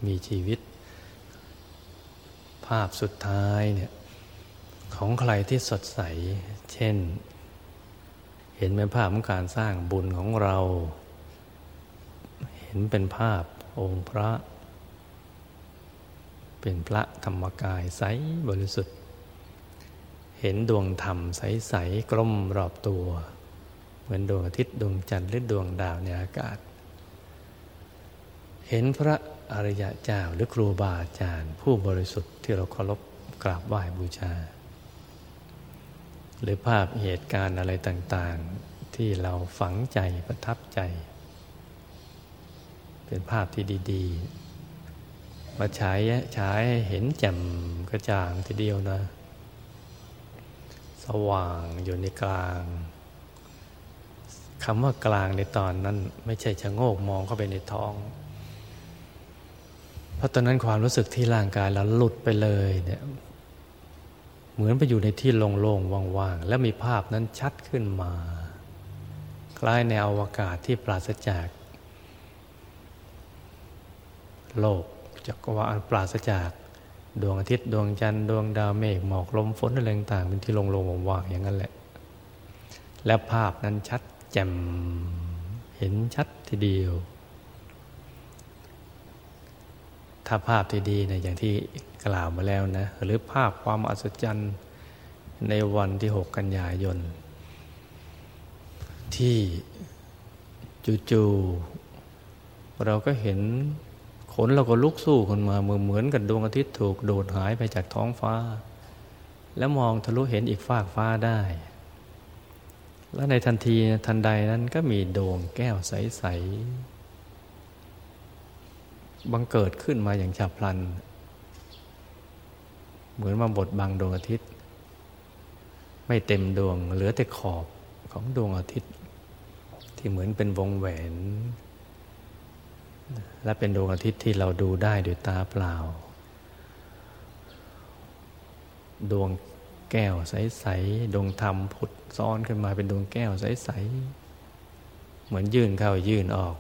มีชีวิต ภาพสุดท้ายเนี่ยของใครที่สดใส เช่น เห็นเป็นภาพของการสร้างบุญของเรา เห็นเป็นภาพองค์พระ เป็นพระธรรมกายใสบริสุทธิ์ เห็นดวงธรรมใส ๆ กลมรอบตัว เหมือนดวงอาทิตย์ดวงจันทร์หรือดวงดาวในอากาศ เห็นพระอริยะเจ้าหรือครูบาอาจารย์ ผู้บริสุทธิ์ที่เราเคารพกราบไหว้บูชา หรือภาพเหตุการณ์อะไรต่างๆ ที่เราฝังใจประทับใจ เป็นภาพที่ดีๆ มาฉายฉายเห็นแจ่มกระจ่างทีเดียวนะ ว่างอยู่ในกลางคำว่ากลางในตอนนั้น ไม่ใช่ชะโงกมองเข้าไปในท้อง เพราะตอนนั้นความรู้สึกที่ร่างกายเราหลุดไปเลยเนี่ยเหมือนไปอยู่ในที่โล่งๆว่างๆ แล้วมีภาพนั้นชัดขึ้นมา คล้ายในอวกาศที่ปราศจาก โลกจักรวาลปราศจาก ดวงอาทิตย์ดวงจันทร์ดวงดาวเมฆหมอกลมฝนอะไรต่างๆเป็นที่โล่งๆว่างๆอย่างนั้นแหละ แล้วภาพนั้นชัดแจ่มเห็นชัดทีเดียว ถ้าภาพที่ดีนะอย่างที่กล่าวมาแล้วนะ หรือภาพความอัศจรรย์ในวันที่หกกันยายน ที่จู่ๆเราก็เห็น ขนเราก็ลุกสู้คนมาเหมือนเหมือนกับดวงอาทิตย์ถูกโดดหายไปจากท้องฟ้า แล้วมองทะลุเห็นอีกฟากฟ้าได้ แล้วในทันทีทันใดนั้นก็มีดวงแก้วใสๆบังเกิดขึ้นมาอย่างฉับพลัน เหมือนมาบดบังดวงอาทิตย์ ไม่เต็มดวงเหลือแต่ขอบของดวงอาทิตย์ ที่เหมือนเป็นวงแหวน และเป็นดวงอาทิตย์ที่เราดูได้ด้วยตาเปล่า ดวงแก้วใสๆดวงธรรมผุดซ้อนขึ้นมาเป็นดวงแก้วใสๆเหมือนยื่นเข้ายื่นออก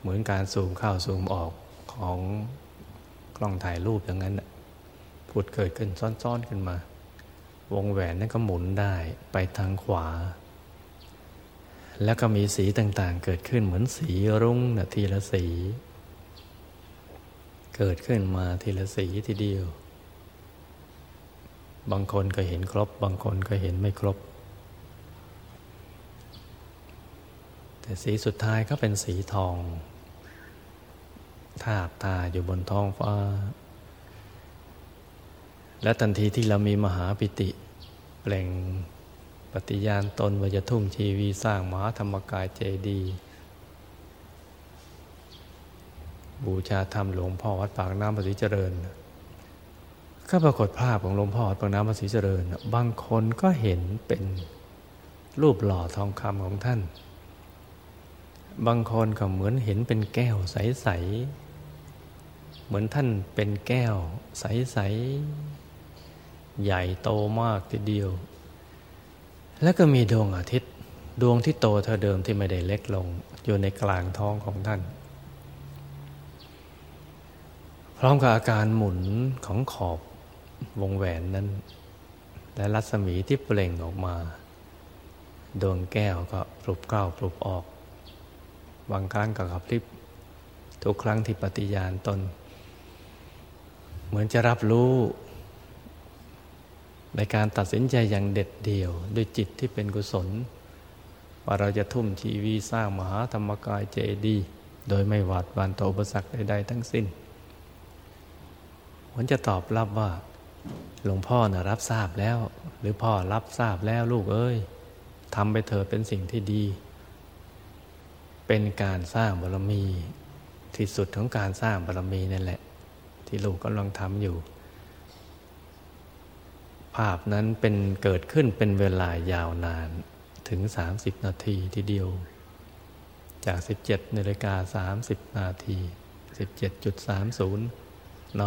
เหมือนการซูมเข้าซูมออกของกล้องถ่ายรูปอย่างนั้นผุดเกิดขึ้นซ้อนๆขึ้นมา วงแหวนนั้นก็หมุนได้ไปทางขวา แล้วก็มีสีต่างๆ เกิดขึ้นเหมือนสีรุ้งนะทีละสี เกิดขึ้นมาทีละสีทีเดียว บางคนก็เห็นครบ บางคนก็เห็นไม่ครบ แต่สีสุดท้ายก็เป็นสีทอง ทาบตาอยู่บนท้องฟ้า และทันทีที่เรามีมหาปิติ เปล่ง ปฏิญาณตนว่าจะทุ่มชีวีสร้างมหาธรรมกายเจดีบูชาธรรมหลวงพ่อวัดปากน้ำภาษีเจริญ ก็ปรากฏภาพของหลวงพ่อวัดปากน้ำภาษีเจริญ บางคนก็เห็นเป็นรูปหล่อทองคำของท่าน บางคนก็เหมือนเห็นเป็นแก้วใส ๆ เหมือนท่านเป็นแก้วใส ๆ ใหญ่โตมากทีเดียว แล้วก็มีดวงอาทิตย์ ดวงที่โตเท่าเดิมที่ไม่ได้เล็กลง อยู่ในกลางท้องของท่าน พร้อมกับอาการหมุนของขอบวงแหวนนั้น และรัศมีที่เปล่งออกมา ดวงแก้วก็ปลุกเกล้าปลุกออก บางครั้งก็ขับพลิบทุกครั้งที่ปฏิญาณตน เหมือนจะรับรู้ ในการตัดสินใจอย่างเด็ดเดี่ยวด้วยจิตที่เป็นกุศล ว่าเราจะทุ่มชีวีสร้างมหาธรรมกายเจดีย์โดยไม่หวาดหวั่นต่ออุปสรรคใดๆทั้งสิ้นมันจะตอบรับว่า หลวงพ่อนะรับทราบแล้ว หรือพ่อรับทราบแล้วลูกเอ้ยทำไปเถอะเป็นสิ่งที่ดี เป็นการสร้างบารมี ที่สุดของการสร้างบารมีนั่นแหละ ที่ลูกกำลังทำอยู่ ภาพนั้นเป็นเกิดขึ้นเป็นเวลายาวนานถึง 30 นาทีทีเดียว จาก 17นาฬิกา30 นาที 17.30 น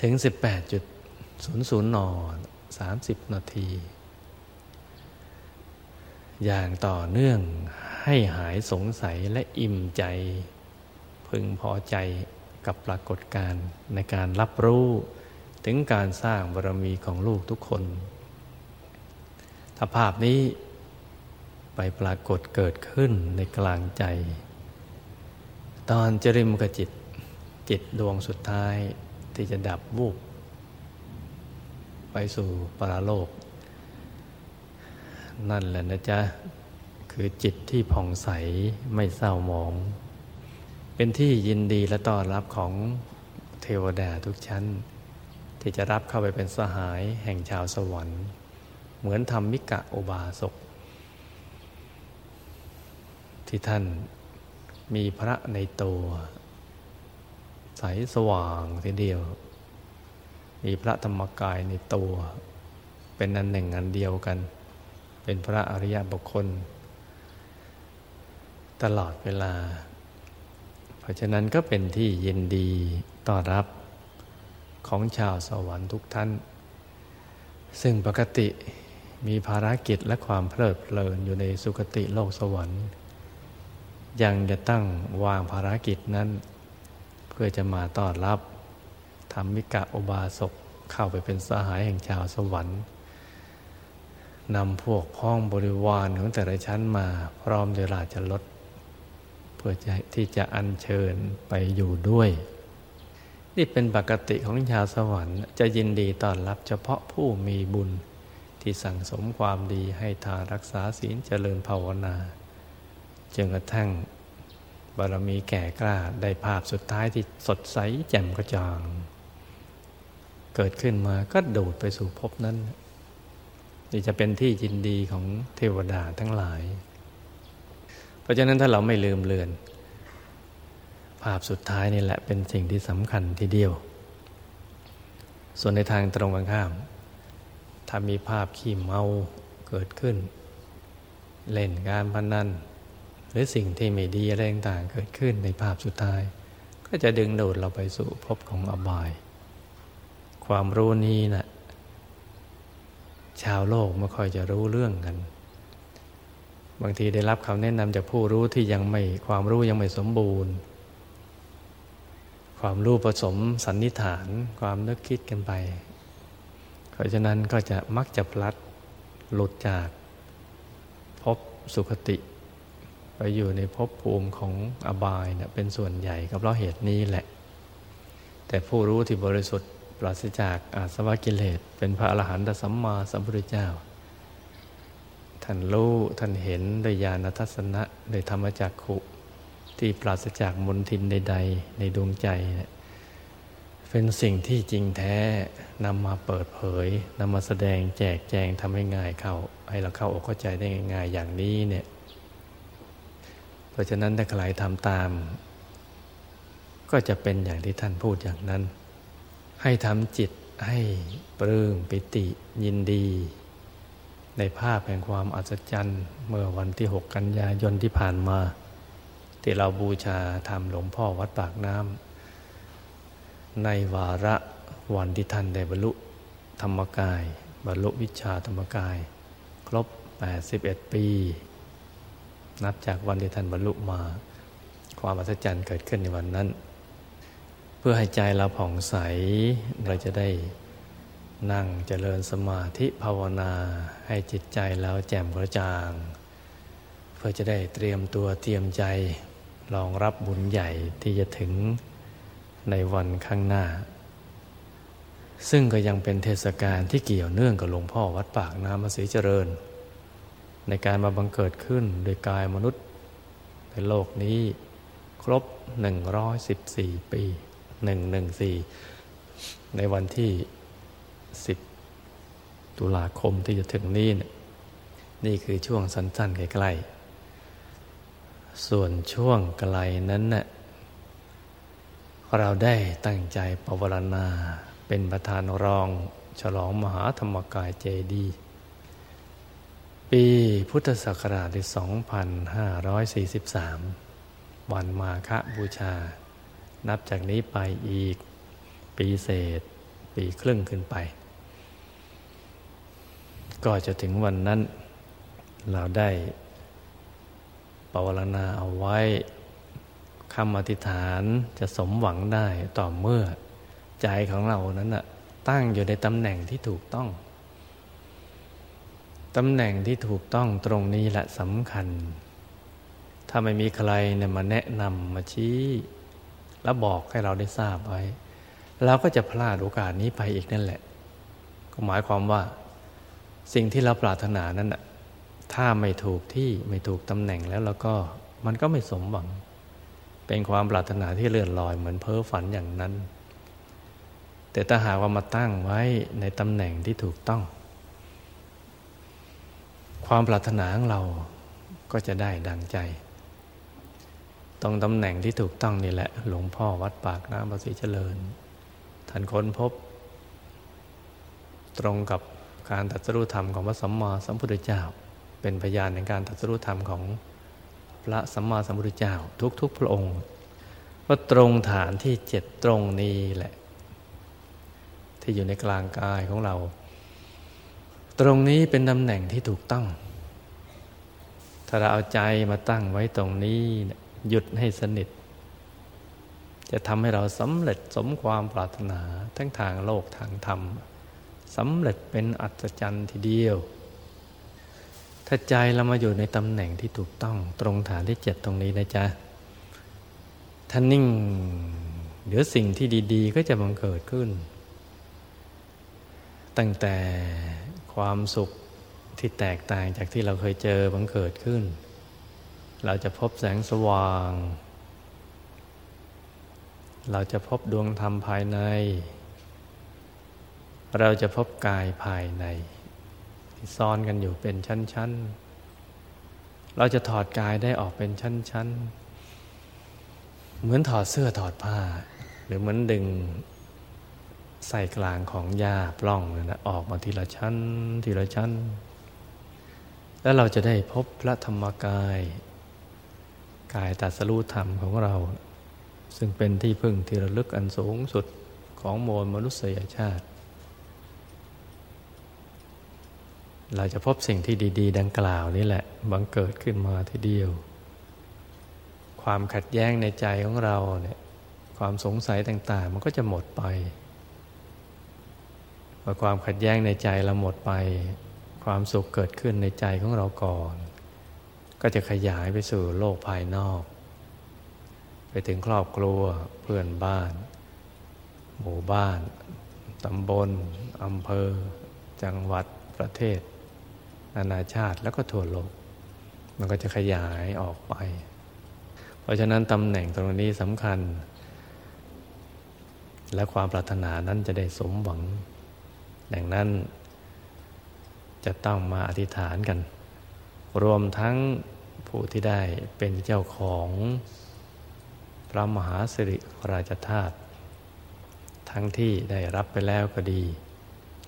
ถึง 18.00 น 30 นาที อย่างต่อเนื่องให้หายสงสัยและอิ่มใจ พึงพอใจกับปรากฏการณ์ในการรับรู้ ถึงการสร้างบารมีของลูกทุกคน ถ้าภาพนี้ไปปรากฏเกิดขึ้นในกลางใจ ตอนจริมกจิต จิตดวงสุดท้ายที่จะดับวูบไปสู่ปราโลก นั่นแหละนะจ๊ะ คือจิตที่ผ่องใสไม่เศร้าหมอง เป็นที่ยินดีและต้อนรับของเทวดาทุกชั้น ที่จะรับเข้าไปเป็นสหายแห่งชาวสวรรค์ เหมือนธรรมมิกะโอบาสก ที่ท่านมีพระในตัว ใสสว่างทีเดียว มีพระธรรมกายในตัว เป็นอันหนึ่งอันเดียวกัน เป็นพระอริยบุคคล ตลอดเวลา เพราะฉะนั้นก็เป็นที่ยินดีต้อนรับ ของชาวสวรรค์ทุกท่าน ซึ่งปกติมีภารกิจและความเพลิดเพลินอยู่ในสุคติโลกสวรรค์ ยังจะตั้งวางภารกิจนั้น เพื่อจะมาต้อนรับธรรมิกะอุบาสกเข้าไปเป็นสหายแห่งชาวสวรรค์นำพวกพ้องบริวารของแต่ละชั้นมาพร้อมเดราจะลดเพื่อที่จะอัญเชิญไปอยู่ด้วย นี่เป็นปกติของชาวสวรรค์ จะยินดีต้อนรับเฉพาะผู้มีบุญที่สั่งสมความดีให้ทานรักษาศีลเจริญภาวนาจนกระทั่งบารมีแก่กล้าได้ภาพสุดท้ายที่สดใสแจ่มกระจ่าง เกิดขึ้นมาก็โดดไปสู่ภพนั้น นี่จะเป็นที่ยินดีของเทวดาทั้งหลาย เพราะฉะนั้นถ้าเราไม่ลืมเลือน ภาพสุดท้ายนี่แหละเป็นสิ่งที่สำคัญทีเดียว ส่วนในทางตรงกันข้าม ถ้ามีภาพขี้เมาเกิดขึ้น เล่นการพนันหรือสิ่งที่ไม่ดีอะไรต่างๆเกิดขึ้นในภาพสุดท้าย ก็จะดึงดูดเราไปสู่ภพของอบาย ความรู้นี้นะ่ะชาวโลกไม่ค่อยจะรู้เรื่องกัน บางทีได้รับคำแนะนำจากผู้รู้ที่ยังไม่ความรู้ยังไม่สมบูรณ์ ความรู้ผสมสันนิษฐาน ความนึกคิดกันไป เพราะฉะนั้นก็จะมักจะพลัดหลุดจากพบสุขติ ไปอยู่ในภพภูมิของอบายเนะเป็นส่วนใหญ่ก็เพราะเหตุนี้แหละ แต่ผู้รู้ที่บริสุทธิ์ปราศจากอาสวะกิเลส เป็นพระอรหันตสัมมาสัมพุทธเจ้า ท่านรู้ท่านเห็นด้วยญาณทัศนะโดยธรรมจักขุ ที่ปราศจากมนทินใด ๆ ในดวงใจ เป็นสิ่งที่จริงแท้นำมาเปิดเผยนำมาแสดงแจกแจงทำให้ง่ายเข้า ให้เราเข้าอกเข้าใจได้ง่ายๆอย่างนี้เนี่ยเพราะฉะนั้นถ้าใครทำตาม ก็จะเป็นอย่างที่ท่านพูดอย่างนั้น ให้ทำจิตให้ปลื้มปิติยินดี ในภาพแห่งความอัศจรรย์ เมื่อวันที่ 6 กันยายนที่ผ่านมา ที่เราบูชาทำหลวงพ่อวัดปากน้ำในวาระวันที่ท่านได้บรรลุธรรมกาย บรรลุวิชาธรรมกาย ครบ 81 ปี นับจากวันที่ท่านบรรลุมา ความอัศจรรย์เกิดขึ้นในวันนั้น เพื่อให้ใจเราผ่องใสเราจะได้นั่งเจริญสมาธิภาวนาให้จิตใจแล้วแจ่มกระจ่าง เพื่อจะได้เตรียมตัวเตรียมใจ รองรับบุญใหญ่ที่จะถึงในวันข้างหน้า ซึ่งก็ยังเป็นเทศกาลที่เกี่ยวเนื่องกับหลวงพ่อวัดปากน้ำมาสีเจริญ ในการมาบังเกิดขึ้นโดยกายมนุษย์ ในโลกนี้ครบ 114 ปี 114 ในวันที่ 10 ตุลาคมที่จะถึงนี้ นี่คือช่วงสั้นๆใกล้ๆ ส่วนช่วงไกลนั้นน่ะเราได้ตั้งใจปวารณา เป็นประธานรองฉลองมหาธรรมกายเจดี ปีพุทธศักราชที่2543 วันมาฆบูชา นับจากนี้ไปอีก ปีเศษ ปีครึ่งขึ้นไป ก็จะถึงวันนั้นเราได้ ปวารณาเอาไว้คำอธิษฐานจะสมหวังได้ต่อเมื่อ ใจของเรานั้นนะตั้งอยู่ในตำแหน่งที่ถูกต้องตำแหน่งที่ถูกต้องตรงนี้แหละสำคัญ ถ้าไม่มีใครเนี่ยมาแนะนำมาชี้ แล้วบอกให้เราได้ทราบไว้เราก็จะพลาดโอกาสนี้ไปอีกนั่นแหละ ก็หมายความว่า สิ่งที่เราปรารถนานั้นนะ ถ้าไม่ถูกที่ไม่ถูกตำแหน่งแล้วเราก็มันก็ไม่สมหวัง เป็นความปรารถนาที่เลื่อนลอยเหมือนเพ้อฝันอย่างนั้น แต่ถ้าหากว่ามาตั้งไว้ในตำแหน่งที่ถูกต้อง ความปรารถนาของเราก็จะได้ดังใจ ตรงตำแหน่งที่ถูกต้องนี่แหละ หลวงพ่อวัดปากน้ำประสิเจริญท่านค้นพบ ตรงกับการตัดสู้ธรรมของพระสัมมาสัมพุทธเจ้า เป็นพยานในการตัดสู้ธรรมของพระสัมมาสัมพุทธเจ้าทุกๆ พระองค์ก็ตรงฐานที่เจ็ดตรงนี้แหละ ที่อยู่ในกลางกายของเรา ตรงนี้เป็นตำแหน่งที่ถูกต้อง ถ้าเราเอาใจมาตั้งไว้ตรงนี้หยุดให้สนิท จะทำให้เราสำเร็จสมความปรารถนาทั้งทางโลกทางธรรมสำเร็จเป็นอัศจรรย์ทีเดียว ถ้าใจเรามาอยู่ในตำแหน่งที่ถูกต้องตรงฐานที่เจ็ดตรงนี้นะจ๊ะท่านิ่ง เดี๋ยวสิ่งที่ดีๆ ก็จะบังเกิดขึ้น ตั้งแต่ความสุขที่แตกต่างจากที่เราเคยเจอบังเกิดขึ้น เราจะพบแสงสว่าง เราจะพบดวงธรรมภายใน เราจะพบกายภายใน ซ้อนกันอยู่เป็นชั้น ๆ เราจะถอดกายได้ออกเป็นชั้น ๆ เหมือนถอดเสื้อถอดผ้า หรือเหมือนดึงใส่กลางของหญ้าปล้องนะออกมาทีละชั้น ทีละชั้น แล้วเราจะได้พบพระธรรมกาย กายตัดสรู้ธรรมของเรา ซึ่งเป็นที่พึ่งที่ระลึกอันสูงสุดของโมลมนุษยชาติ เราจะพบสิ่งที่ดี ๆ ดังกล่าวนี่แหละบังเกิดขึ้นมาทีเดียว ความขัดแย้งในใจของเราเนี่ยความสงสัยต่าง ๆ มันก็จะหมดไปพอความขัดแย้งในใจเราหมดไป ความสุขเกิดขึ้นในใจของเราก่อน ก็จะขยายไปสู่โลกภายนอก ไปถึงครอบครัวเพื่อนบ้าน หมู่บ้านตำบลอำเภอ จังหวัดประเทศ นานาชาติแล้วก็ทั่วโลก มันก็จะขยายออกไป เพราะฉะนั้นตำแหน่งตรงนี้สำคัญ และความปรารถนานั้นจะได้สมหวัง ดังนั้นจะต้องมาอธิษฐานกัน รวมทั้งผู้ที่ได้เป็นเจ้าของพระมหาสิริราชธาตุทั้งที่ได้รับไปแล้วก็ดี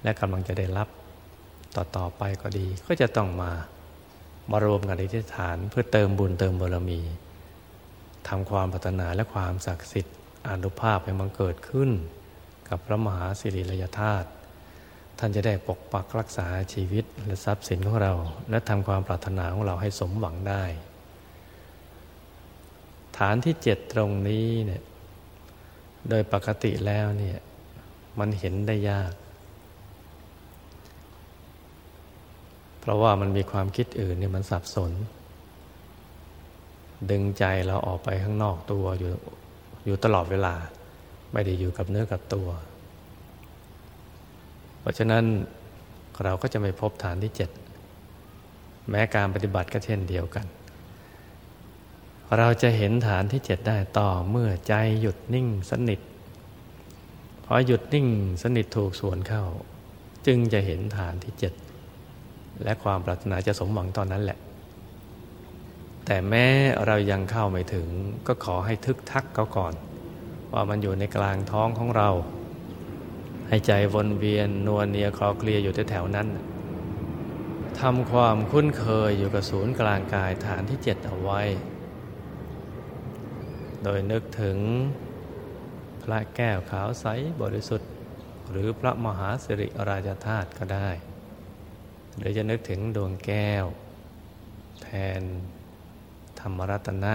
และกำลังจะได้รับ ต่อๆไปก็ดี ก็จะต้องมามารวมกันในที่ฐาน เพื่อเติมบุญเติมบารมีทำความพัฒนาและความศักดิ์สิทธิ์อนุภาพให้มันเกิดขึ้น กับพระมหาสิริรยธาตุท่านจะได้ปกปักรักษาชีวิตและทรัพย์สินของเรา และทำความปรารถนาของเราให้สมหวังได้ ฐานที่เจ็ดตรงนี้เนี่ยโดยปกติแล้วเนี่ยมันเห็นได้ยาก เพราะว่ามันมีความคิดอื่นเนี่ยมันสับสน ดึงใจเราออกไปข้างนอกตัวอยู่อยู่ตลอดเวลา ไม่ได้อยู่กับเนื้อกับตัว เพราะฉะนั้นเราก็จะไม่พบฐานที่เจ็ดแม้การปฏิบัติก็เช่นเดียวกัน เราจะเห็นฐานที่เจ็ดได้ต่อเมื่อใจหยุดนิ่งสนิทพอหยุดนิ่งสนิทถูกส่วนเข้า จึงจะเห็นฐานที่เจ็ด และความปรารถนาจะสมหวังตอนนั้นแหละ แต่แม้เรายังเข้าไม่ถึงก็ขอให้ทึกทักเขาก่อน ว่ามันอยู่ในกลางท้องของเรา ให้ใจวนเวียนนวลเนียคลอเคลียอยู่แถวๆนั้นทำความคุ้นเคยอยู่กับศูนย์กลางกายฐานที่เจ็ดเอาไว้ โดยนึกถึงพระแก้วขาวใสบริสุทธิ์ หรือพระมหาสิริราชธาตุก็ได้ หรือจะนึกถึงดวงแก้ว แทนธรรมรัตนะ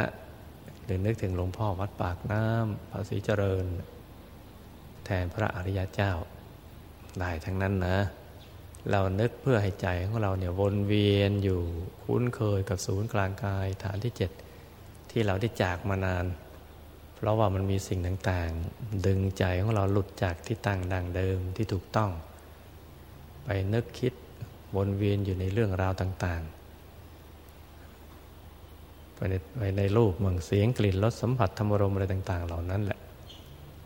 หรือนึกถึงหลวงพ่อวัดปากน้ำภาษีเจริญ แทนพระอริยเจ้า ได้ทั้งนั้นนะ เรานึกเพื่อให้ใจของเราเนี่ยวนเวียนอยู่คุ้นเคยกับศูนย์กลางกายฐานที่เจ็ดที่เราได้จากมานาน เพราะว่ามันมีสิ่งต่างๆ ดึงใจของเราหลุดจากที่ตั้งดังเดิมที่ถูกต้อง ไปนึกคิด วนเวียนอยู่ในเรื่องราวต่างๆ ไปในไปในรูปมืองเสียงกลิ่นรสสัมผัสธรรมรมอะไรต่าง ๆ เหล่านั้นแหละ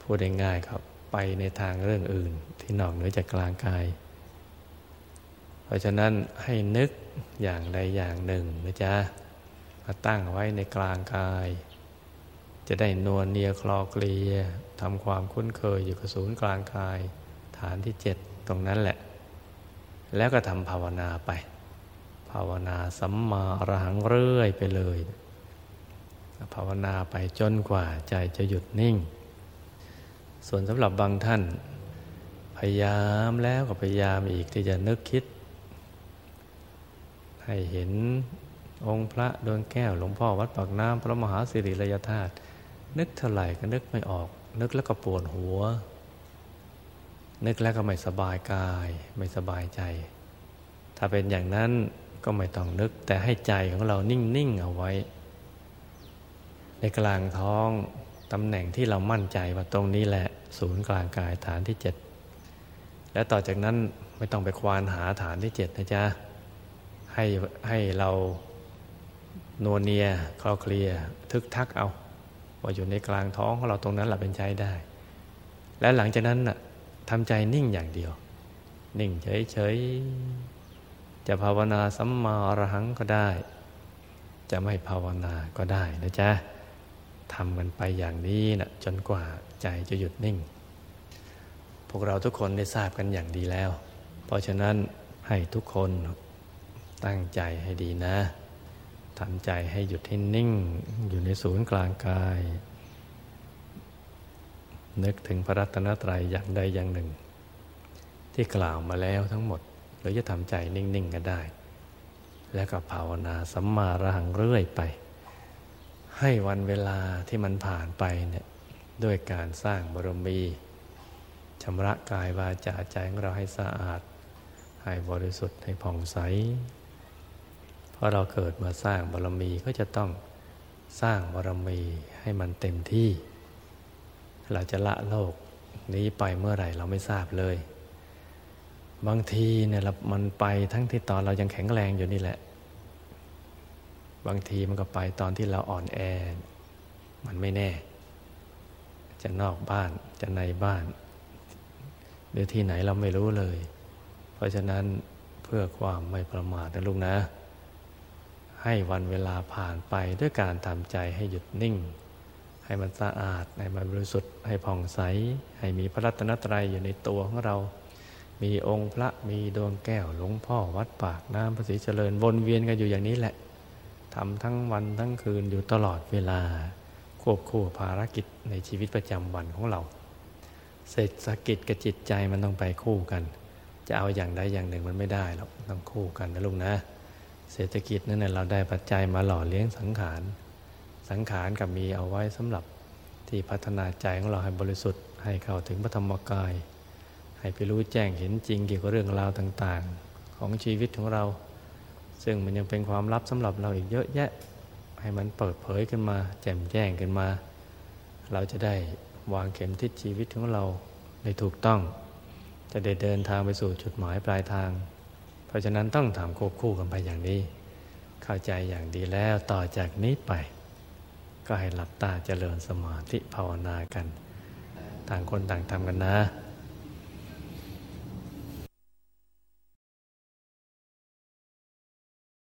พูดง่ายๆครับ ไปในทางเรื่องอื่น ที่นอกเหนือจากกลางกาย เพราะฉะนั้นให้นึกอย่างใดอย่างหนึ่งนะจ๊ะมาตั้งไว้ในกลางกาย จะได้นวลเนียคลอเกลียทำความคุ้นเคยอยู่กับศูนย์กลางกาย ฐานที่เจ็ดตรงนั้นแหละ แล้วก็ทำภาวนาไป ภาวนาสัมมาอรหังเรื่อยไปเลย ภาวนาไปจนกว่าใจจะหยุดนิ่ง ส่วนสำหรับบางท่าน พยายามแล้วก็พยายามอีกที่จะนึกคิด ให้เห็นองค์พระดวงแก้วหลวงพ่อวัดปากน้ำพระมหาสิริรยธาตุนึกเท่าไหร่ก็นึกไม่ออก นึกแล้วก็ปวดหัว นึกแล้วก็ไม่สบายกาย ไม่สบายใจ ถ้าเป็นอย่างนั้นก็ไม่ต้องนึก แต่ให้ใจของเรานิ่ง ๆ เอาไว้ ในกลางท้องตำแหน่งที่เรามั่นใจว่าตรงนี้แหละ ศูนย์กลางกายฐานที่เจ็ดและต่อจากนั้นไม่ต้องไปควานหาฐานที่เจ็ดนะจ๊ะ ให้ให้เราโนเนียคลอเคลีย ทึกทักเอา ว่าอยู่ในกลางท้องของเราตรงนั้นหละเป็นใจได้ และหลังจากนั้นน่ะ ทำใจนิ่งอย่างเดียว นิ่งเฉยๆ จะภาวนาสัมมาอรหังก็ได้ จะไม่ภาวนาก็ได้นะจ๊ะทำมันไปอย่างนี้นะจนกว่าใจจะหยุดนิ่ง พวกเราทุกคนได้ทราบกันอย่างดีแล้ว เพราะฉะนั้นให้ทุกคนตั้งใจให้ดีนะทำใจให้หยุดให้นิ่ง อยู่ในศูนย์กลางกาย นึกถึงพระรัตนตรัยอย่างใดอย่างหนึ่ง ที่กล่าวมาแล้วทั้งหมดหรือจะทำใจนิ่งๆก็ได้ แล้วก็ภาวนาสัมมาระหังเรื่อยไป ให้วันเวลาที่มันผ่านไปเนี่ยด้วยการสร้างบารมีชำระกายวาจาใจของเราให้สะอาด ให้บริสุทธิ์ให้ผ่องใส เพราะเราเกิดมาสร้างบารมีก็จะต้องสร้างบารมีให้มันเต็มที่ เราจะละโลกนี้ไปเมื่อไหร่เราไม่ทราบเลย บางทีเนี่ยมันไปทั้งที่ตอนเรายังแข็งแรงอยู่นี่แหละ บางทีมันก็ไปตอนที่เราอ่อนแอ มันไม่แน่ จะนอกบ้านจะในบ้าน หรือที่ไหนเราไม่รู้เลย เพราะฉะนั้นเพื่อความไม่ประมาทนะลูกนะ ให้วันเวลาผ่านไปด้วยการทำใจให้หยุดนิ่ง ให้มันสะอาด ให้มันบริสุทธิ์ ให้ผ่องใส ให้มีพระรัตนตรัยอยู่ในตัวของเรา มีองค์พระ มีดวงแก้ว หลวงพ่อวัดปากน้ำพระศรีเจริญ วนเวียนกันอยู่อย่างนี้แหละทำทั้งวันทั้งคืนอยู่ตลอดเวลา ควบคู่ภารกิจในชีวิตประจำวันของเรา เศรษฐกิจกับจิตใจมันต้องไปคู่กัน จะเอาอย่างใดอย่างหนึ่งมันไม่ได้หรอก ต้องคู่กันนะลุงนะ เศรษฐกิจนั่นเราได้ปัจจัยมาหล่อเลี้ยงสังขาร สังขารกับมีเอาไว้สำหรับที่พัฒนาใจของเราให้บริสุทธิ์ให้เข้าถึงพระธรรมกาย ให้ไปรู้แจ้งเห็นจริงเกี่ยวกับเรื่องราวต่างๆ ของชีวิตของเรา ซึ่งมันยังเป็นความลับสำหรับเราอีกเยอะแยะ ให้มันเปิดเผยขึ้นมา แจ่มแจ้งขึ้นมา เราจะได้วางเข็มทิศชีวิตของเราได้ถูกต้อง จะได้เดินทางไปสู่จุดหมายปลายทาง เพราะฉะนั้นต้องทำควบคู่กันไปอย่างนี้ เข้าใจอย่างดีแล้วต่อจากนี้ไป ก็ให้หลับตาเจริญสมาธิภาวนากัน ต่างคนต่างทำกันนะ